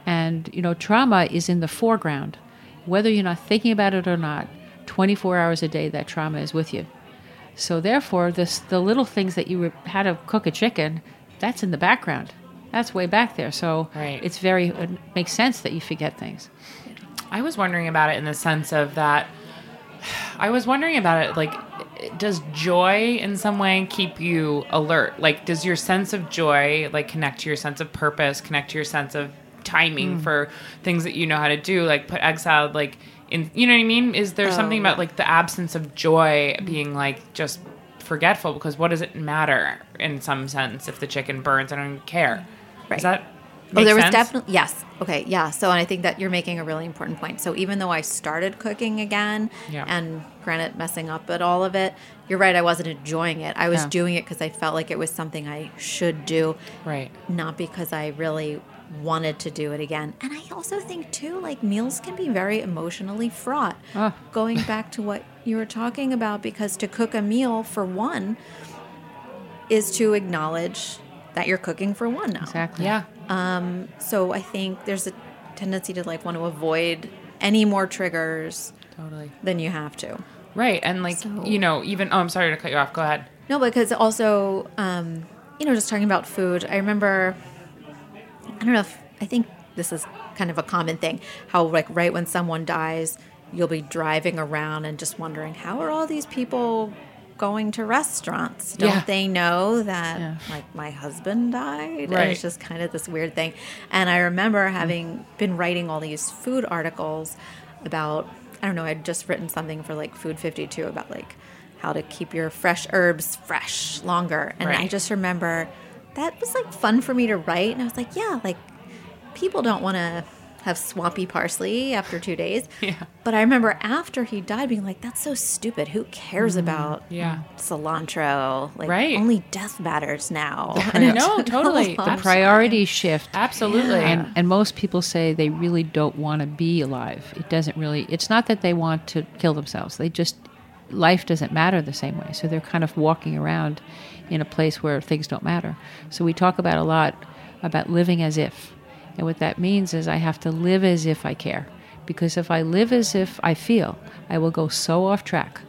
And, you know, trauma is in the foreground. Whether you're not thinking about it or not, 24 hours a day, that trauma is with you. So therefore, this the little things that you how to cook a chicken, that's in the background. That's way back there. So Right. it's very it makes sense that you forget things. I was wondering about it in the sense of that. I was wondering about it like, does joy in some way keep you alert? Like, does your sense of joy like connect to your sense of purpose, connect to your sense of timing mm. for things that you know how to do? Like, put salad like in, you know what I mean? Is there oh, something about like the absence of joy mm. being like just forgetful? Because what does it matter in some sense if the chicken burns? I don't even care. Right. Does that? Oh, there was definitely yes. Okay, yeah. So, and I think that you're making a really important point. So, even though I started cooking again, Yeah. and granted messing up at all of it, you're right. I wasn't enjoying it. I was Yeah. doing it because I felt like it was something I should do, right. not because I really wanted to do it again. And I also think too, like meals can be very emotionally fraught. Going back to what you were talking about, because to cook a meal for one is to acknowledge that you're cooking for one now. Exactly. Yeah. Um, So I think there's a tendency to like want to avoid any more triggers Totally. than you have to. Right. And like, So- you know, even, oh, I'm sorry to cut you off. Go ahead. No, because also, um, you know, just talking about food, I remember, I don't know if, I think this is kind of a common thing, how, like, right when someone dies, you'll be driving around and just wondering, how are all these people going to restaurants? Don't Yeah. they know that, Yeah. like, my husband died? And Right. it's just kind of this weird thing. And I remember mm-hmm. having been writing all these food articles about, I don't know, I'd just written something for like Food52 about like how to keep your fresh herbs fresh longer. And I just remember that was like fun for me to write. And I was like, yeah, like people don't want to have swampy parsley after two days. Yeah. But I remember after he died being like, that's so stupid. Who cares mm, about yeah. cilantro? Like, Right. only death matters now. I know, totally. The The Priorities shift. Absolutely. And and most people say they really don't want to be alive. It doesn't really. It's not that they want to kill themselves. They just life doesn't matter the same way. So they're kind of walking around in a place where things don't matter. So we talk about a lot about living as if. And what that means is I have to live as if I care. Because if I live as if I feel, I will go so off track.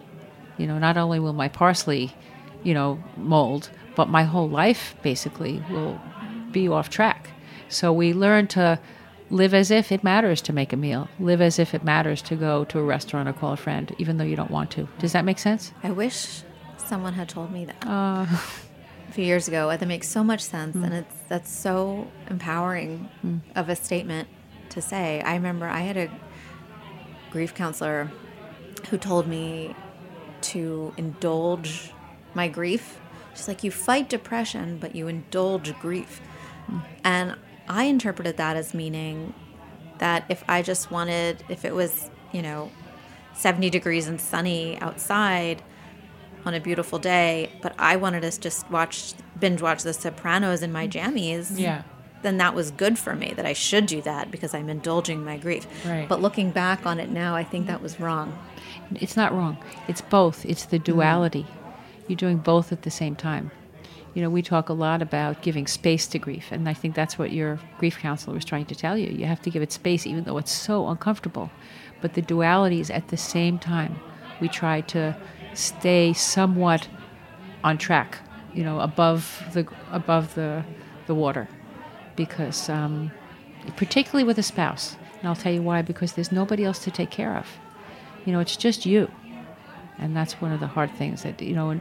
You know, not only will my parsley, you know, mold, but my whole life basically will be off track. So we learn to live as if it matters to make a meal, live as if it matters to go to a restaurant or call a friend, even though you don't want to. Does that make sense? I wish someone had told me that uh, a few years ago. That makes so much sense, and hmm. it's that's so empowering hmm. of a statement to say. I remember I had a grief counselor who told me to indulge my grief. She's like, you fight depression, but you indulge grief, hmm. and I interpreted that as meaning that if I just wanted, if it was, you know, 70 degrees and sunny outside on a beautiful day, but I wanted to just watch, binge watch The Sopranos in my mm. jammies. Yeah. Then that was good for me, that I should do that because I'm indulging my grief. Right. But looking back on it now, I think that was wrong. It's not wrong. It's both. It's the mm-hmm. duality. You're doing both at the same time. You know, we talk a lot about giving space to grief, and I think that's what your grief counselor was trying to tell you. You have to give it space, even though it's so uncomfortable. But the duality is at the same time. We try to stay somewhat on track, you know, above the above the the water, because um, particularly with a spouse. And I'll tell you why. Because there's nobody else to take care of. You know, it's just you and that's one of the hard things that you know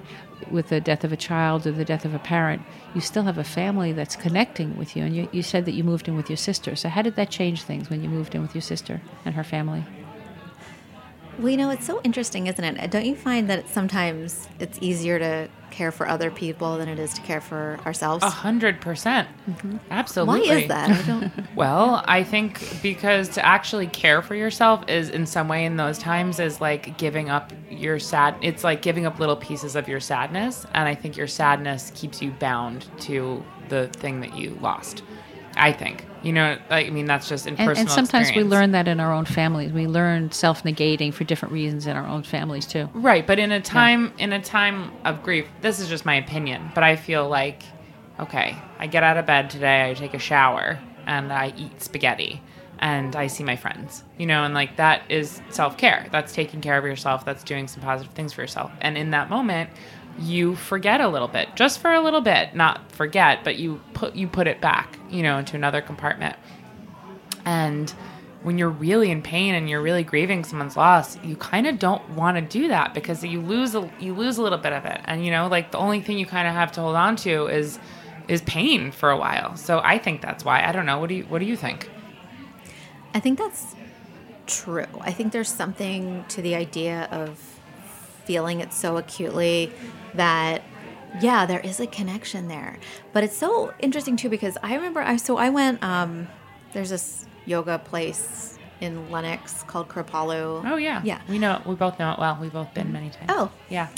with the death of a child or the death of a parent you still have a family that's connecting with you and you, you said that you moved in with your sister so how did that change things when you moved in with your sister and her family Well, you know, it's so interesting, isn't it? Don't you find that sometimes it's easier to care for other people than it is to care for ourselves? A hundred percent. Mm-hmm. Absolutely. Why is that? I don't. Well, I think because to actually care for yourself is in some way in those times is like giving up your sad it's like giving up little pieces of your sadness and I think your sadness keeps you bound to the thing that you lost. I think. You know, I mean that's just in and, personal and sometimes we learn that in our own families we learn self-negating for different reasons in our own families too Right, but in a time in a time of grief, this is just my opinion, but I feel like okay, I get out of bed today, I take a shower, and I eat spaghetti and I see my friends. You know, and like that is self-care. That's taking care of yourself, that's doing some positive things for yourself. And in that moment, you forget a little bit, just for a little bit, not forget, but you put you put it back, you know, into another compartment. And when you're really in pain and you're really grieving someone's loss, you kind of don't want to do that because you lose a, you lose a little bit of it. And you know, like the only thing you kind of have to hold on to is is pain for a while. So I think that's why. I don't know. What do you what do you think? I think that's true. I think there's something to the idea of feeling it so acutely that yeah, there is a connection there. But it's so interesting too because I remember I so I went um there's this yoga place in Lenox called Kripalu. Oh yeah. Yeah. We know we both know it well. We've both been many times. Oh. Yeah.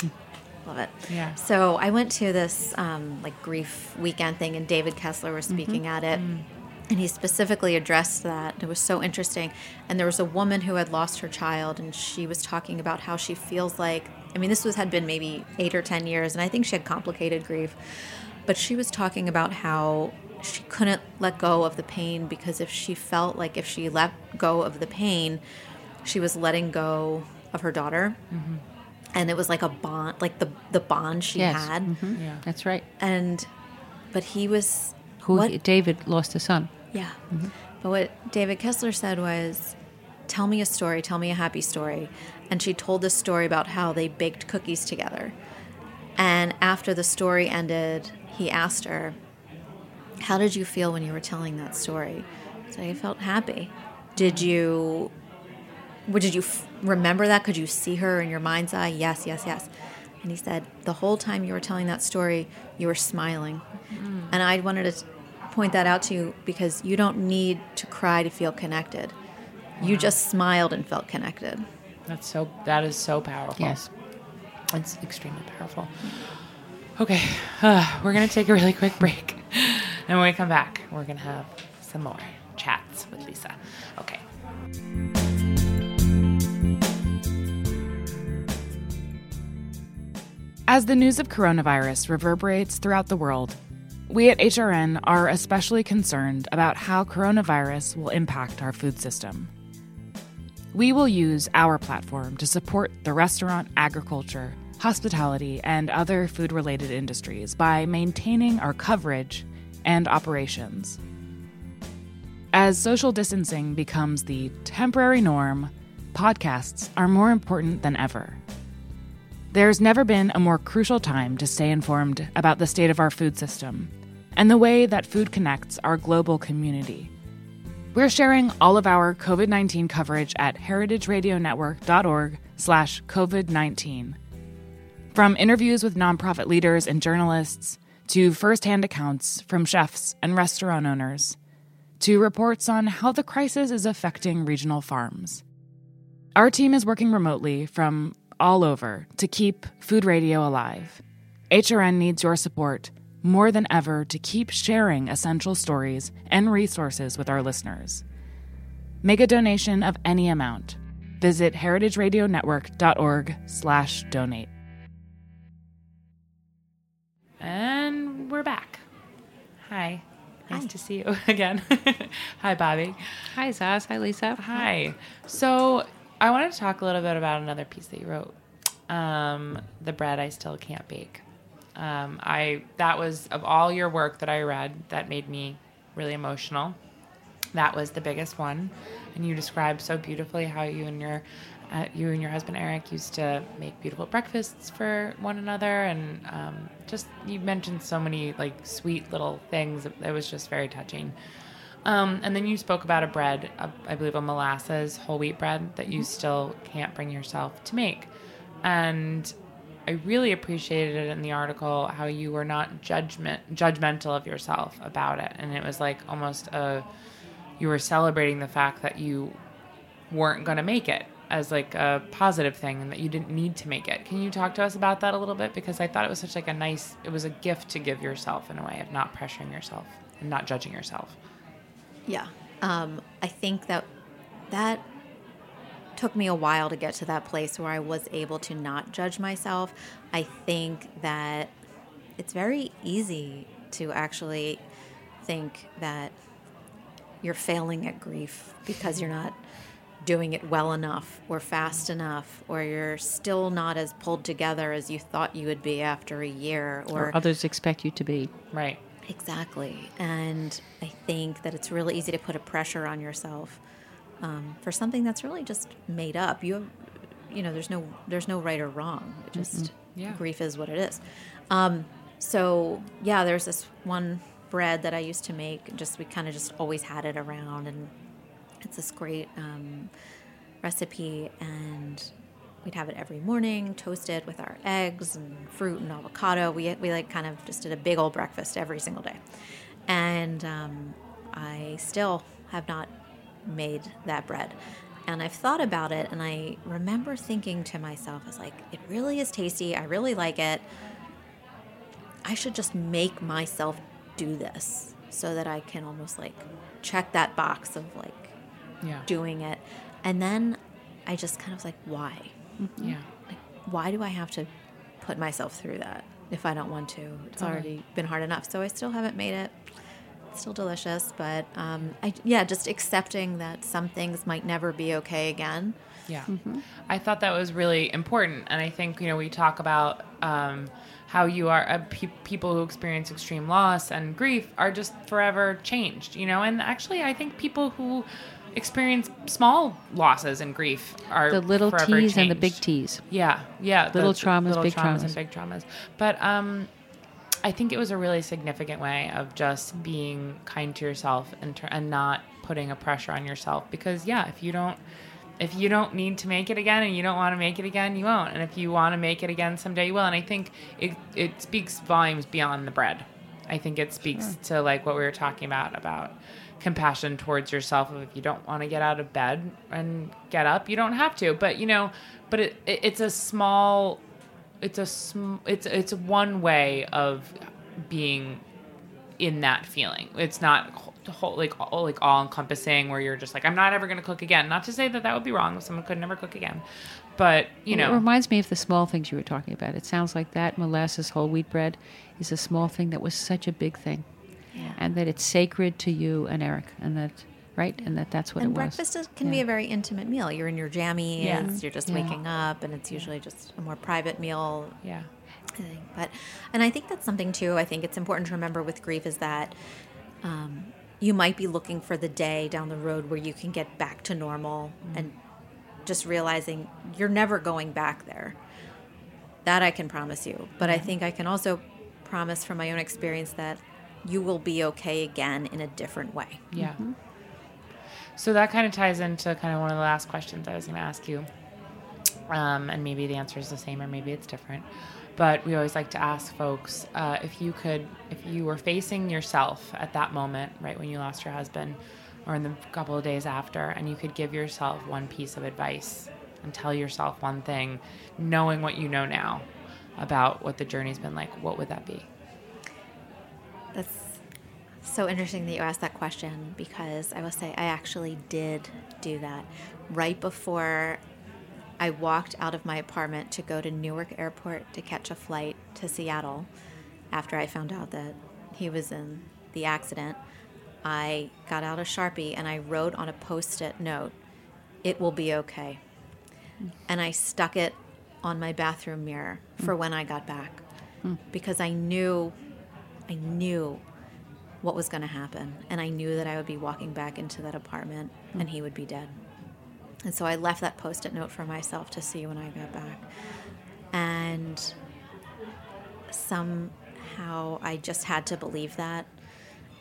Love it. Yeah. So I went to this um, like grief weekend thing, and David Kessler was speaking at it. and he specifically addressed that. It was so interesting. And there was a woman who had lost her child, and she was talking about how she feels like. I mean, this was had been maybe eight or ten years, and I think she had complicated grief. But she was talking about how she couldn't let go of the pain because if she felt like if she let go of the pain, she was letting go of her daughter. Mm-hmm. And it was like a bond, like the the bond she Yes. had. Mhm. Yeah. That's right. And but he was Who what David lost a son. yeah. But what David Kessler said was, Tell me a story, tell me a happy story. And she told this story about how they baked cookies together. And after the story ended, he asked her, How did you feel when you were telling that story? So I felt happy. Did you did you f- remember that? Could you see her in your mind's eye? Yes, yes, yes. And he said, the whole time you were telling that story, you were smiling. Mm. And I wanted to point that out to you because you don't need to cry to feel connected. You just smiled and felt connected. That's so. That is so powerful. Yes. It's extremely powerful. Okay, uh, we're gonna take a really quick break, and when we come back, we're gonna have some more chats with Lisa. Okay. As the news of coronavirus reverberates throughout the world, we at HRN are especially concerned about how coronavirus will impact our food system. We will use our platform to support the restaurant, agriculture, hospitality, and other food related industries by maintaining our coverage and operations. As social distancing becomes the temporary norm, podcasts are more important than ever. There's never been a more crucial time to stay informed about the state of our food system and the way that food connects our global community. We're sharing all of our COVID-19 coverage at heritageradionetwork.org slash COVID-19. From interviews with nonprofit leaders and journalists, to firsthand accounts from chefs and restaurant owners, to reports on how the crisis is affecting regional farms. Our team is working remotely from all over to keep food radio alive. HRN needs your support more than ever to keep sharing essential stories and resources with our listeners. Make a donation of any amount. Visit heritageradionetwork.org/donate. And we're back. Hi. Nice Hi. to see you again. Hi, Bobby. Hi, Zaz. Hi, Lisa. Hi. So I wanted to talk a little bit about another piece that you wrote. Um, the bread I still can't bake. Um, I that was of all your work that I read that made me really emotional. That was the biggest one, and you described so beautifully how you and your uh, you and your husband Erik used to make beautiful breakfasts for one another, and um, just you mentioned so many like sweet little things. It was just very touching. Um, and then you spoke about a bread, a, I believe a molasses whole wheat bread that you still can't bring yourself to make. And I really appreciated it in the article how you were not judgment judgmental of yourself about it, and it was like almost a you were celebrating the fact that you weren't going to make it as like a positive thing and that you didn't need to make it. Can you talk to us about that a little bit because I thought it was such like a nice it was a gift to give yourself in a way of not pressuring yourself and not judging yourself. Yeah. Um, I think that that took me a while to get to that place where I was able to not judge myself. I think that it's very easy to actually think that you're failing at grief because you're not doing it well enough or fast enough or you're still not as pulled together as you thought you would be after a year Or others expect you to be. Right. Exactly. And I think that it's really easy to put a pressure on yourself um, for something that's really just made up. You have, you know, there's no there's no right or wrong. It just Yeah. grief is what it is. Um, so yeah, there's this one bread that I used to make. Just we kind of just always had it around, and it's this great um, recipe and we'd have it every morning toasted with our eggs and fruit and avocado we, we like kind of just did a big old breakfast every single day and um, i still have not made that bread and i've thought about it and i remember thinking to myself i was like it really is tasty i really like it i should just make myself do this so that I can almost like check that box of like Yeah. doing it. And then I just kind of was like, why? Mm-hmm. Yeah. Like, why do I have to put myself through that if I don't want to? It's Totally. already been hard enough. So I still haven't made it. It's still delicious, but um, I, yeah, just accepting that some things might never be okay again. Yeah. I thought that was really important. And I think, you know, we talk about um, how you are, uh, pe- people who experience extreme loss and grief are just forever changed, you know? And actually, I think people who experience small losses and grief are The little forever T's and the big changed. T's. Yeah, yeah. Little traumas, big and traumas. big traumas. But um, I think it was a really significant way of just being kind to yourself and tr- and not putting a pressure on yourself. Because yeah, if you don't if you don't need to make it again and you don't want to make it again, you won't. And if you want to make it again someday, you will. And I think it it speaks volumes beyond the bread. I think it speaks to like what we were talking about about compassion towards yourself. If you don't want to get out of bed and get up, you don't have to. But you know, but it, it it's a small, it's a sm, it's it's one way of being in that feeling. It's not whole, like all, like all encompassing where you're just like I'm not ever going to cook again. Not to say that that would be wrong if someone could never cook again, but you It know, it reminds me of the small things you were talking about. It sounds like that molasses whole wheat bread is a small thing that was such a big thing, Yeah. and that it's sacred to you and Erik, and that right, and that that's what and it was. breakfast is, can be a very intimate meal. You're in your jammies, Yeah. you're just Yeah. waking up, and it's usually just a more private meal. yeah, I think. But, and I think that's something too. I think it's important to remember with grief is that um, you might be looking for the day down the road where you can get back to normal, and just realizing you're never going back there. That I can promise you. But I think I can also promise from my own experience that you will be okay again in a different way. yeah. So that kind of ties into kind of one of the last questions I was going to ask you, um, and maybe the answer is the same or maybe it's different. But we always like to ask folks uh, if you could, if you were facing yourself at that moment, right when you lost your husband, or in the couple of days after, and you could give yourself one piece of advice and tell yourself one thing, knowing what you know now about what the journey's been like, what would that be? That's so interesting that you asked that question because I will say I actually did do that right before I walked out of my apartment to go to Newark Airport to catch a flight to Seattle after I found out that he was in the accident. I got out a Sharpie and I wrote on a post it note, It will be okay. And I stuck it on my bathroom mirror for hmm. when I got back hmm. because I knew, I knew what was going to happen. And I knew that I would be walking back into that apartment and he would be dead. And so I left that post it note for myself to see when I got back. And somehow I just had to believe that.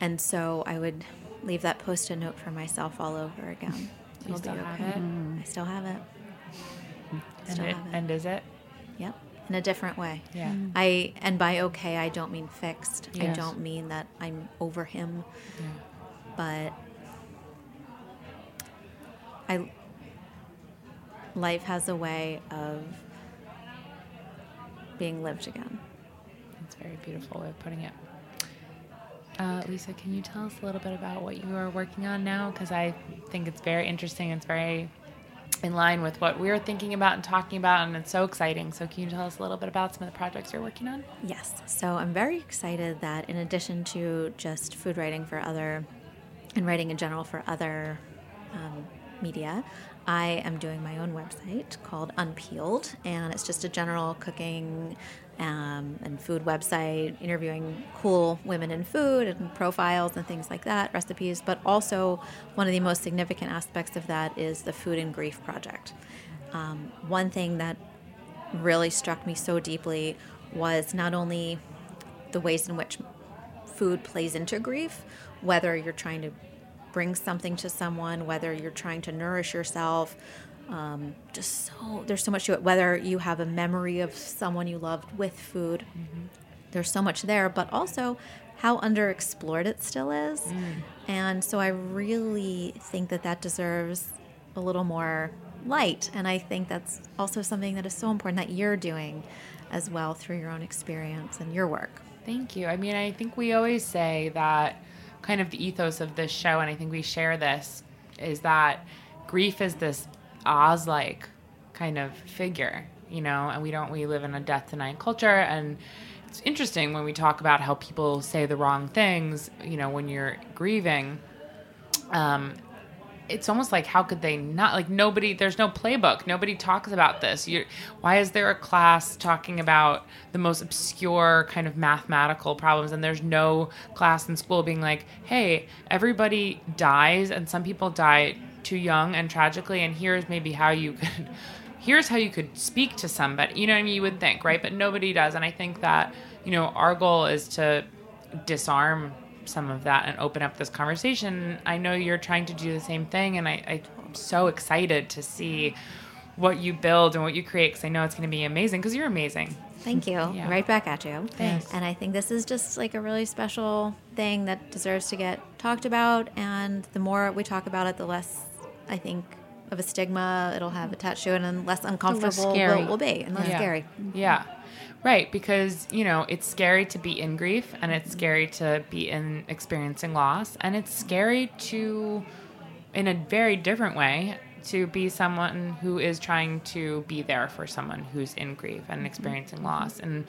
And so I would leave that post it note for myself all over again. You It'll still be have okay. it? I still have it. Mm-hmm. And, Still it, have it. and is it? Yep. In a different way. Yeah. I and by okay I don't mean fixed. I don't mean that I'm over him, Yeah. but I life has a way of being lived again. That's a very beautiful way of putting it. Uh, Lisa, can you tell us a little bit about what you are working on now? Because I think it's very interesting. It's very in line with what we were thinking about and talking about, and it's so exciting. So, can you tell us a little bit about some of the projects you're working on? Yes. So I'm very excited that in addition to just food writing for other and writing in general for other um, media, I am doing my own website called Unpeeled, and it's just a general cooking um, and food website, interviewing cool women in food and profiles and things like that, recipes. But also, one of the most significant aspects of that is the Food and Grief Project. Um, one thing that really struck me so deeply was not only the ways in which food plays into grief, whether you're trying to bring something to someone, whether you're trying to nourish yourself. Um, just so there's so much to it. Whether you have a memory of someone you loved with food, there's so much there, but also how underexplored it still is. And so I really think that that deserves a little more light. And I think that's also something that is so important that you're doing as well through your own experience and your work. Thank you. I mean, I think we always say that kind of the ethos of this show, and I think we share this, is that grief is this Oz like kind of figure, you know, and we don't, we live in a death denying culture. And it's interesting when we talk about how people say the wrong things, you know, when you're grieving. Um, it's almost like how could they not like nobody there's no playbook nobody talks about this you why is there a class talking about the most obscure kind of mathematical problems and there's no class in school being like hey everybody dies and some people die too young and tragically and here's maybe how you could here's how you could speak to somebody you know what i mean you would think right but nobody does and i think that you know our goal is to disarm some of that and open up this conversation. I know you're trying to do the same thing, and I, I'm so excited to see what you build and what you create because I know it's going to be amazing because you're amazing. Thank you. Yeah. Right back at you. Thanks. And I think this is just like a really special thing that deserves to get talked about. And the more we talk about it, the less I think of a stigma it'll have attached to it, and less uncomfortable scary. will, will be, and less Yeah. scary. Yeah. Right, because you know it's scary to be in grief, and it's scary to be in experiencing loss, and it's scary to, in a very different way, to be someone who is trying to be there for someone who's in grief and mm-hmm. experiencing loss. And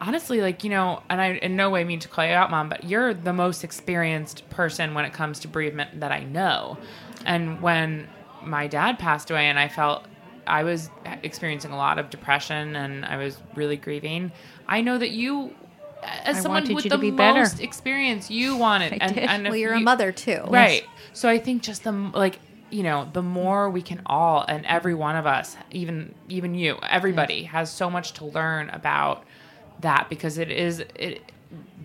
honestly, like you know, and I in no way mean to call you out, mom, but you're the most experienced person when it comes to bereavement that I know. And when my dad passed away, and I felt I was experiencing a lot of depression and I was really grieving. I know that you, as I someone with the to be better. most experience, you wanted. I and, did. and well, you're a mother too. Right. So I think just the like you know the more we can all and every one of us even even you everybody has so much to learn about that because it is it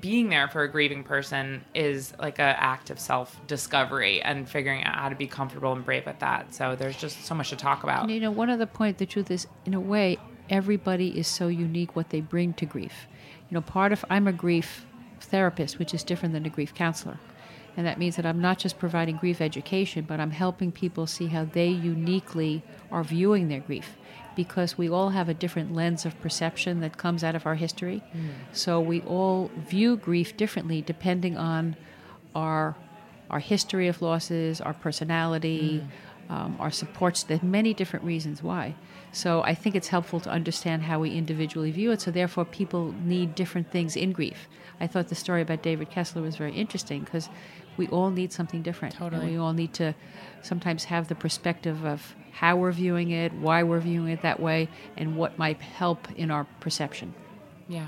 being there for a grieving person is like an act of self discovery and figuring out how to be comfortable and brave at that so there's just so much to talk about And you know, one other point, the truth is, in a way, everybody is so unique what they bring to grief. You know, part of, I'm a grief therapist, which is different than a grief counselor. And that means that I'm not just providing grief education, but I'm helping people see how they uniquely are viewing their grief. Because we all have a different lens of perception that comes out of our history. So we all view grief differently depending on our our history of losses, our personality, um, our supports. There's many different reasons why. So I think it's helpful to understand how we individually view it. So therefore, people need different things in grief. I thought the story about David Kessler was very interesting because we all need something different. And Totally. we all need to sometimes have the perspective of how we're viewing it, why we're viewing it that way, and what might help in our perception. Yeah.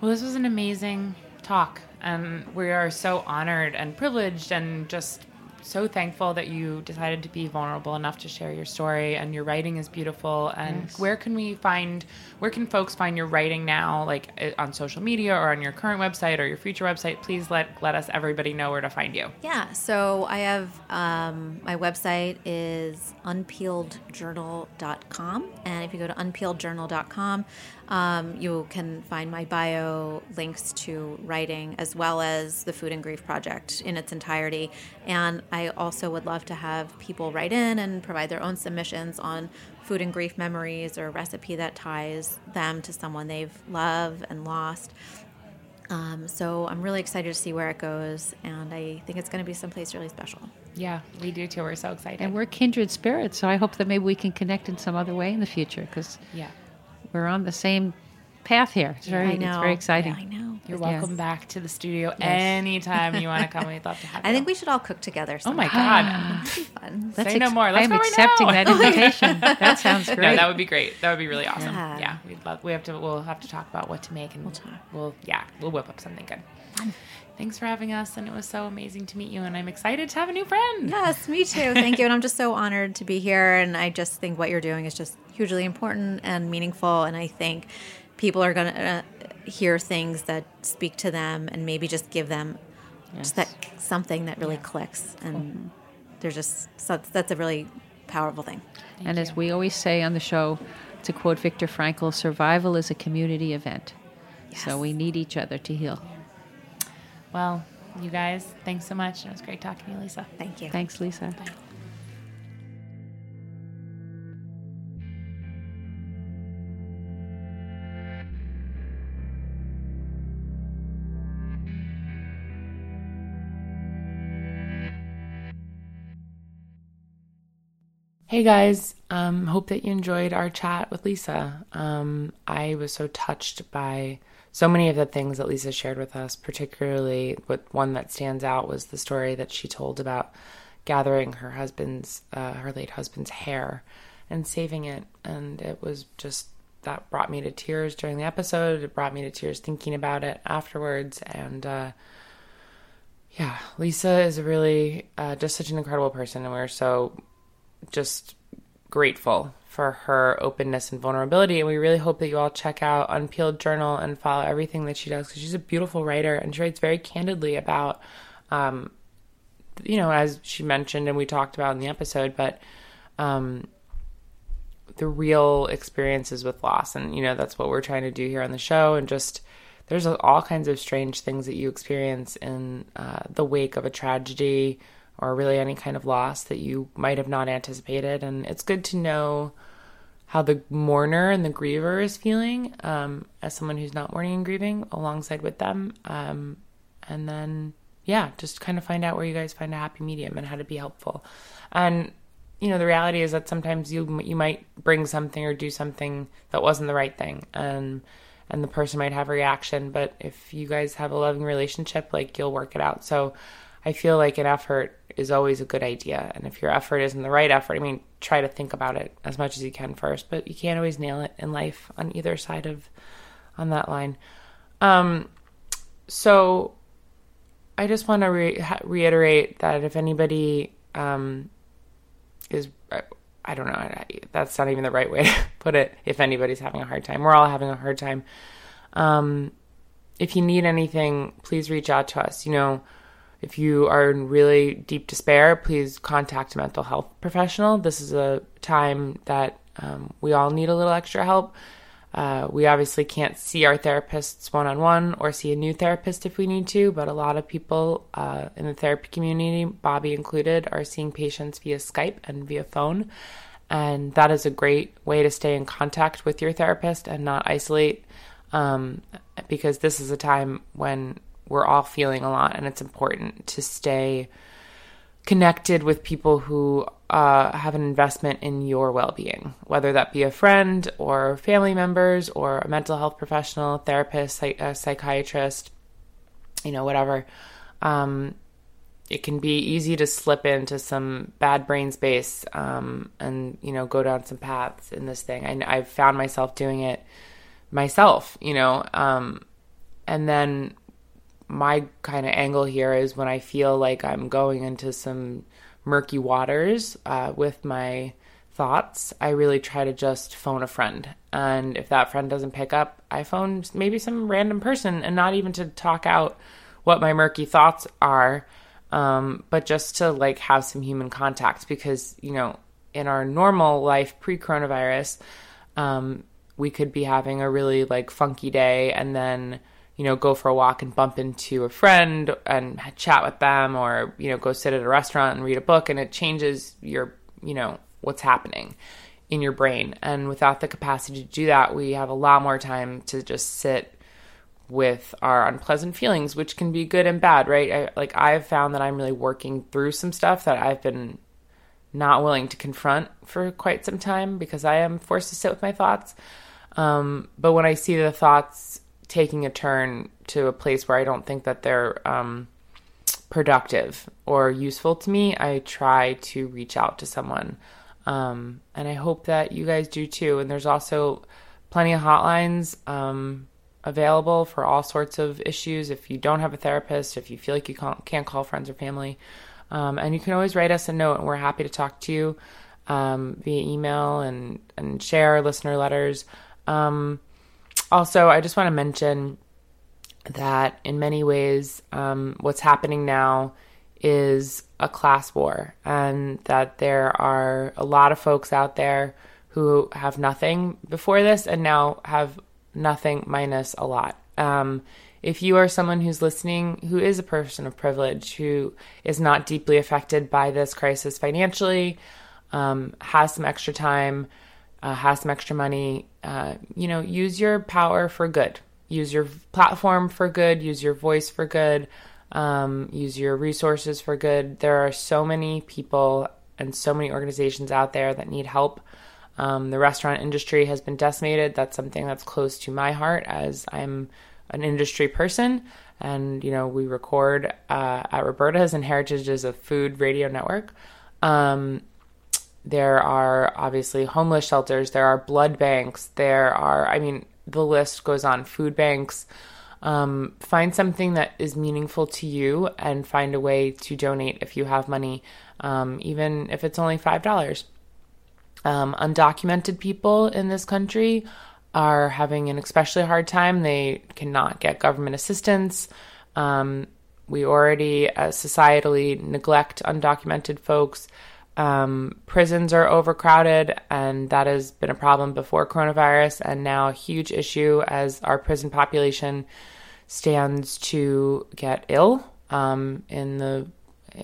Well, this was an amazing talk, and we are so honored and privileged and just so thankful that you decided to be vulnerable enough to share your story and your writing is beautiful. And Yes. where can we find where can folks find your writing now like eh, on social media or on your current website or your future website? Please let let us everybody know where to find you. Yeah, so I have um, my website is unpeeledjournal.com, and if you go to unpeeledjournal.com, um, you can find my bio, links to writing, as well as the Food and Grief Project in its entirety. And I also would love to have people write in and provide their own submissions on food and grief memories or a recipe that ties them to someone they've loved and lost. Um, so I'm really excited to see where it goes, and I think it's going to be someplace really special. yeah we do too we're so excited And we're kindred spirits, so I hope that maybe we can connect in some other way in the future because yeah we're on the same path here. It's very, I know. it's very exciting. I know. you're Yes. welcome back to the studio anytime you want to come we'd love to have you I think we should all cook together. oh my god That'd be fun. Let's Say no more. Let's I'm go right accepting now. that invitation. that sounds great. No, that would be great. That would be really awesome. Yeah. Yeah, we'd love. We have to. We'll have to talk about what to make, and we'll talk. We'll yeah, we'll whip up something good. Thanks for having us, and it was so amazing to meet you. And I'm excited to have a new friend. Yes, me too. Thank you. And I'm just so honored to be here. And I just think what you're doing is just hugely important and meaningful. And I think people are going to uh, hear things that speak to them and maybe just give them just that something that really clicks. And there's just so that's a really powerful thing. and as we always say on the show, to quote Viktor Frankl, survival is a community event. So we need each other to heal. Well, you guys, thanks so much. It was great talking to you, Lisa. Thank you. Thanks, Lisa. Bye. Hey guys, um, hope that you enjoyed our chat with Lisa. Um, I was so touched by so many of the things that Lisa shared with us, particularly what one that stands out was the story that she told about gathering her husband's, uh, her late husband's hair and saving it. And it was just, that brought me to tears during the episode. It brought me to tears thinking about it afterwards. And, uh, yeah, Lisa is really uh, just such an incredible person, and we're so just grateful for her openness and vulnerability. And we really hope that you all check out Unpeeled Journal and follow everything that she does because she's a beautiful writer and she writes very candidly about, um, you know, as she mentioned and we talked about in the episode, but um, the real experiences with loss. And, you know, that's what we're trying to do here on the show. And just, there's all kinds of strange things that you experience in uh, the wake of a tragedy or really any kind of loss that you might have not anticipated. And it's good to know how the mourner and the griever is feeling um, as someone who's not mourning and grieving alongside with them. Um, and then, yeah, just kind of find out where you guys find a happy medium and how to be helpful. And you know, the reality is that sometimes you you might bring something or do something that wasn't the right thing, and and the person might have a reaction. But if you guys have a loving relationship, like you'll work it out. So I feel like an effort is always a good idea. And if your effort isn't the right effort, I mean, try to think about it as much as you can first, but you can't always nail it in life on either side of on that line. Um, so I just want to re- reiterate that if anybody um, is, I don't know, that's not even the right way to put it. If anybody's having a hard time, we're all having a hard time. Um, if you need anything, please reach out to us. You know, if you are in really deep despair, please contact a mental health professional. This is a time that um, we all need a little extra help. Uh, we obviously can't see our therapists one on one or see a new therapist if we need to, but a lot of people uh, in the therapy community, Bobby included, are seeing patients via Skype and via phone. And that is a great way to stay in contact with your therapist and not isolate um, because this is a time when we're all feeling a lot, and it's important to stay connected with people who uh, have an investment in your well being, whether that be a friend or family members or a mental health professional, therapist, a psychiatrist, you know, whatever. Um, it can be easy to slip into some bad brain space um, and, you know, go down some paths in this thing. I, I've found myself doing it myself, you know, um, and then my kind of angle here is when I feel like I'm going into some murky waters uh, with my thoughts, I really try to just phone a friend. And if that friend doesn't pick up, I phone maybe some random person and not even to talk out what my murky thoughts are, um, but just to like have some human contact because, you know, in our normal life pre coronavirus, um, we could be having a really like funky day and then you know, go for a walk and bump into a friend and chat with them or, you know, go sit at a restaurant and read a book and it changes your, you know, what's happening in your brain. And without the capacity to do that, we have a lot more time to just sit with our unpleasant feelings, which can be good and bad, right? I, like I've found that I'm really working through some stuff that I've been not willing to confront for quite some time because I am forced to sit with my thoughts. Um, but when I see the thoughts taking a turn to a place where I don't think that they're um, productive or useful to me, I try to reach out to someone. Um, and I hope that you guys do too. And there's also plenty of hotlines um, available for all sorts of issues. If you don't have a therapist, if you feel like you can't, can't call friends or family, um, and you can always write us a note, and we're happy to talk to you um, via email and and share listener letters. Um, also, I just want to mention that in many ways, um, what's happening now is a class war, and that there are a lot of folks out there who have nothing before this and now have nothing minus a lot. Um, if you are someone who's listening who is a person of privilege, who is not deeply affected by this crisis financially, um, has some extra time, uh, has some extra money, uh, you know, use your power for good. Use your platform for good. Use your voice for good. Um, use your resources for good. There are so many people and so many organizations out there that need help. Um, the restaurant industry has been decimated. That's something that's close to my heart as I'm an industry person. And, you know, we record uh, at Roberta's and Heritage is a food radio network. Um, there are obviously homeless shelters, there are blood banks, there are, I mean, the list goes on food banks. Um, find something that is meaningful to you and find a way to donate if you have money, um, even if it's only $5. Um, undocumented people in this country are having an especially hard time. They cannot get government assistance. Um, we already, uh, societally, neglect undocumented folks. Um, prisons are overcrowded, and that has been a problem before coronavirus, and now a huge issue as our prison population stands to get ill. Um, in the,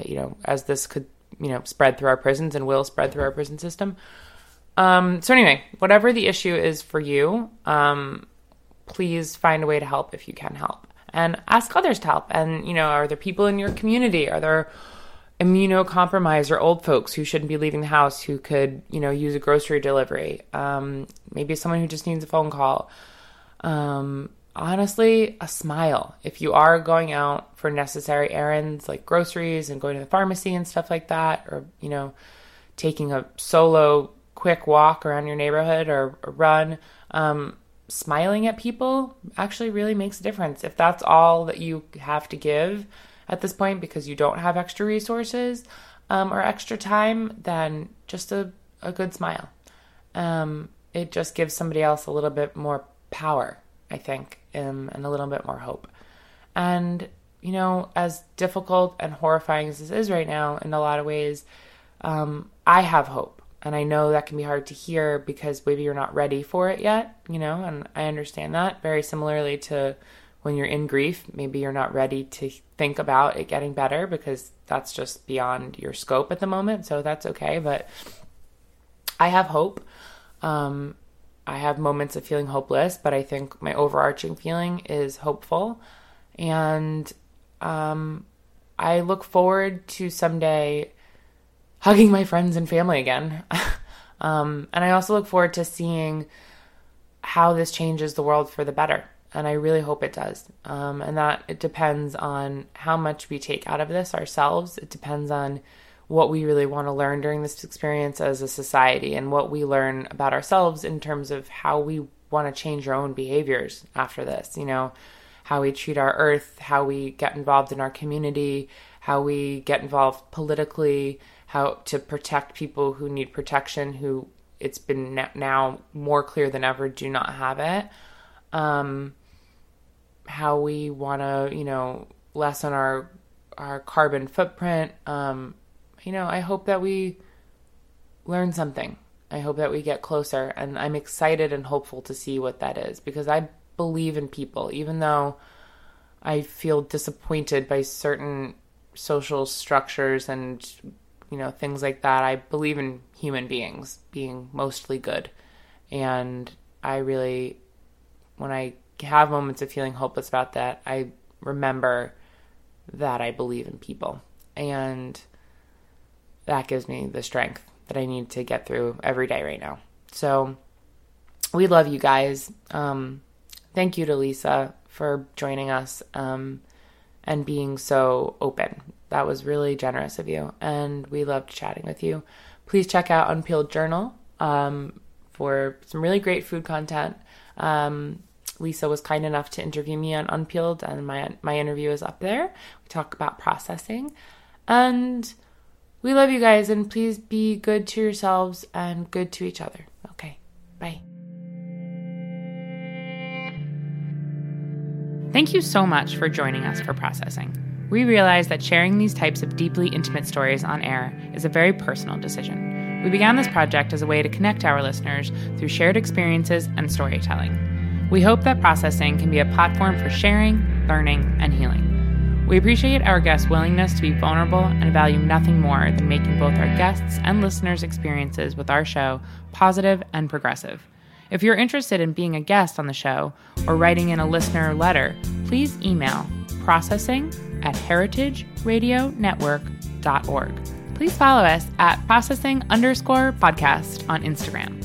you know, as this could, you know, spread through our prisons and will spread through our prison system. Um, so anyway, whatever the issue is for you, um, please find a way to help if you can help, and ask others to help. And you know, are there people in your community? Are there immunocompromised or old folks who shouldn't be leaving the house who could, you know, use a grocery delivery? Um, maybe someone who just needs a phone call. Um, honestly, a smile. If you are going out for necessary errands like groceries and going to the pharmacy and stuff like that, or you know, taking a solo quick walk around your neighborhood or, or run, um, smiling at people actually really makes a difference. If that's all that you have to give at this point because you don't have extra resources um, or extra time, then just a, a good smile. Um, it just gives somebody else a little bit more power, I think, um, and a little bit more hope. And, you know, as difficult and horrifying as this is right now in a lot of ways, um, I have hope and I know that can be hard to hear because maybe you're not ready for it yet, you know, and I understand that. Very similarly to when you're in grief, maybe you're not ready to think about it getting better because that's just beyond your scope at the moment. So that's okay. But I have hope. Um, I have moments of feeling hopeless, but I think my overarching feeling is hopeful. And um, I look forward to someday hugging my friends and family again. um, and I also look forward to seeing how this changes the world for the better. And I really hope it does. Um, and that it depends on how much we take out of this ourselves. It depends on what we really want to learn during this experience as a society and what we learn about ourselves in terms of how we want to change our own behaviors after this. You know, how we treat our earth, how we get involved in our community, how we get involved politically, how to protect people who need protection, who it's been now more clear than ever do not have it. Um, how we want to, you know, lessen our our carbon footprint. Um, you know, I hope that we learn something. I hope that we get closer, and I'm excited and hopeful to see what that is because I believe in people, even though I feel disappointed by certain social structures and you know, things like that. I believe in human beings being mostly good. And I really, when I have moments of feeling hopeless about that, I remember that I believe in people. And that gives me the strength that I need to get through every day right now. So we love you guys. Um, thank you to Lisa for joining us um, and being so open that was really generous of you, and we loved chatting with you. Please check out Unpeeled Journal um, for some really great food content. Um, Lisa was kind enough to interview me on Unpeeled, and my my interview is up there. We talk about processing, and we love you guys. And please be good to yourselves and good to each other. Okay, bye. Thank you so much for joining us for processing. We realize that sharing these types of deeply intimate stories on air is a very personal decision. We began this project as a way to connect our listeners through shared experiences and storytelling. We hope that processing can be a platform for sharing, learning, and healing. We appreciate our guests' willingness to be vulnerable and value nothing more than making both our guests' and listeners' experiences with our show positive and progressive. If you're interested in being a guest on the show or writing in a listener letter, please email processing at heritageradionetwork.org. please follow us at processing underscore podcast on Instagram.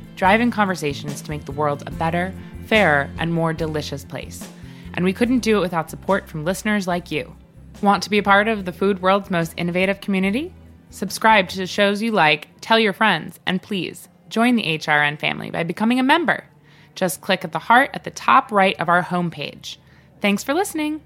driving conversations to make the world a better, fairer, and more delicious place. And we couldn't do it without support from listeners like you. Want to be a part of the food world's most innovative community? Subscribe to shows you like, tell your friends, and please join the HRN family by becoming a member. Just click at the heart at the top right of our homepage. Thanks for listening.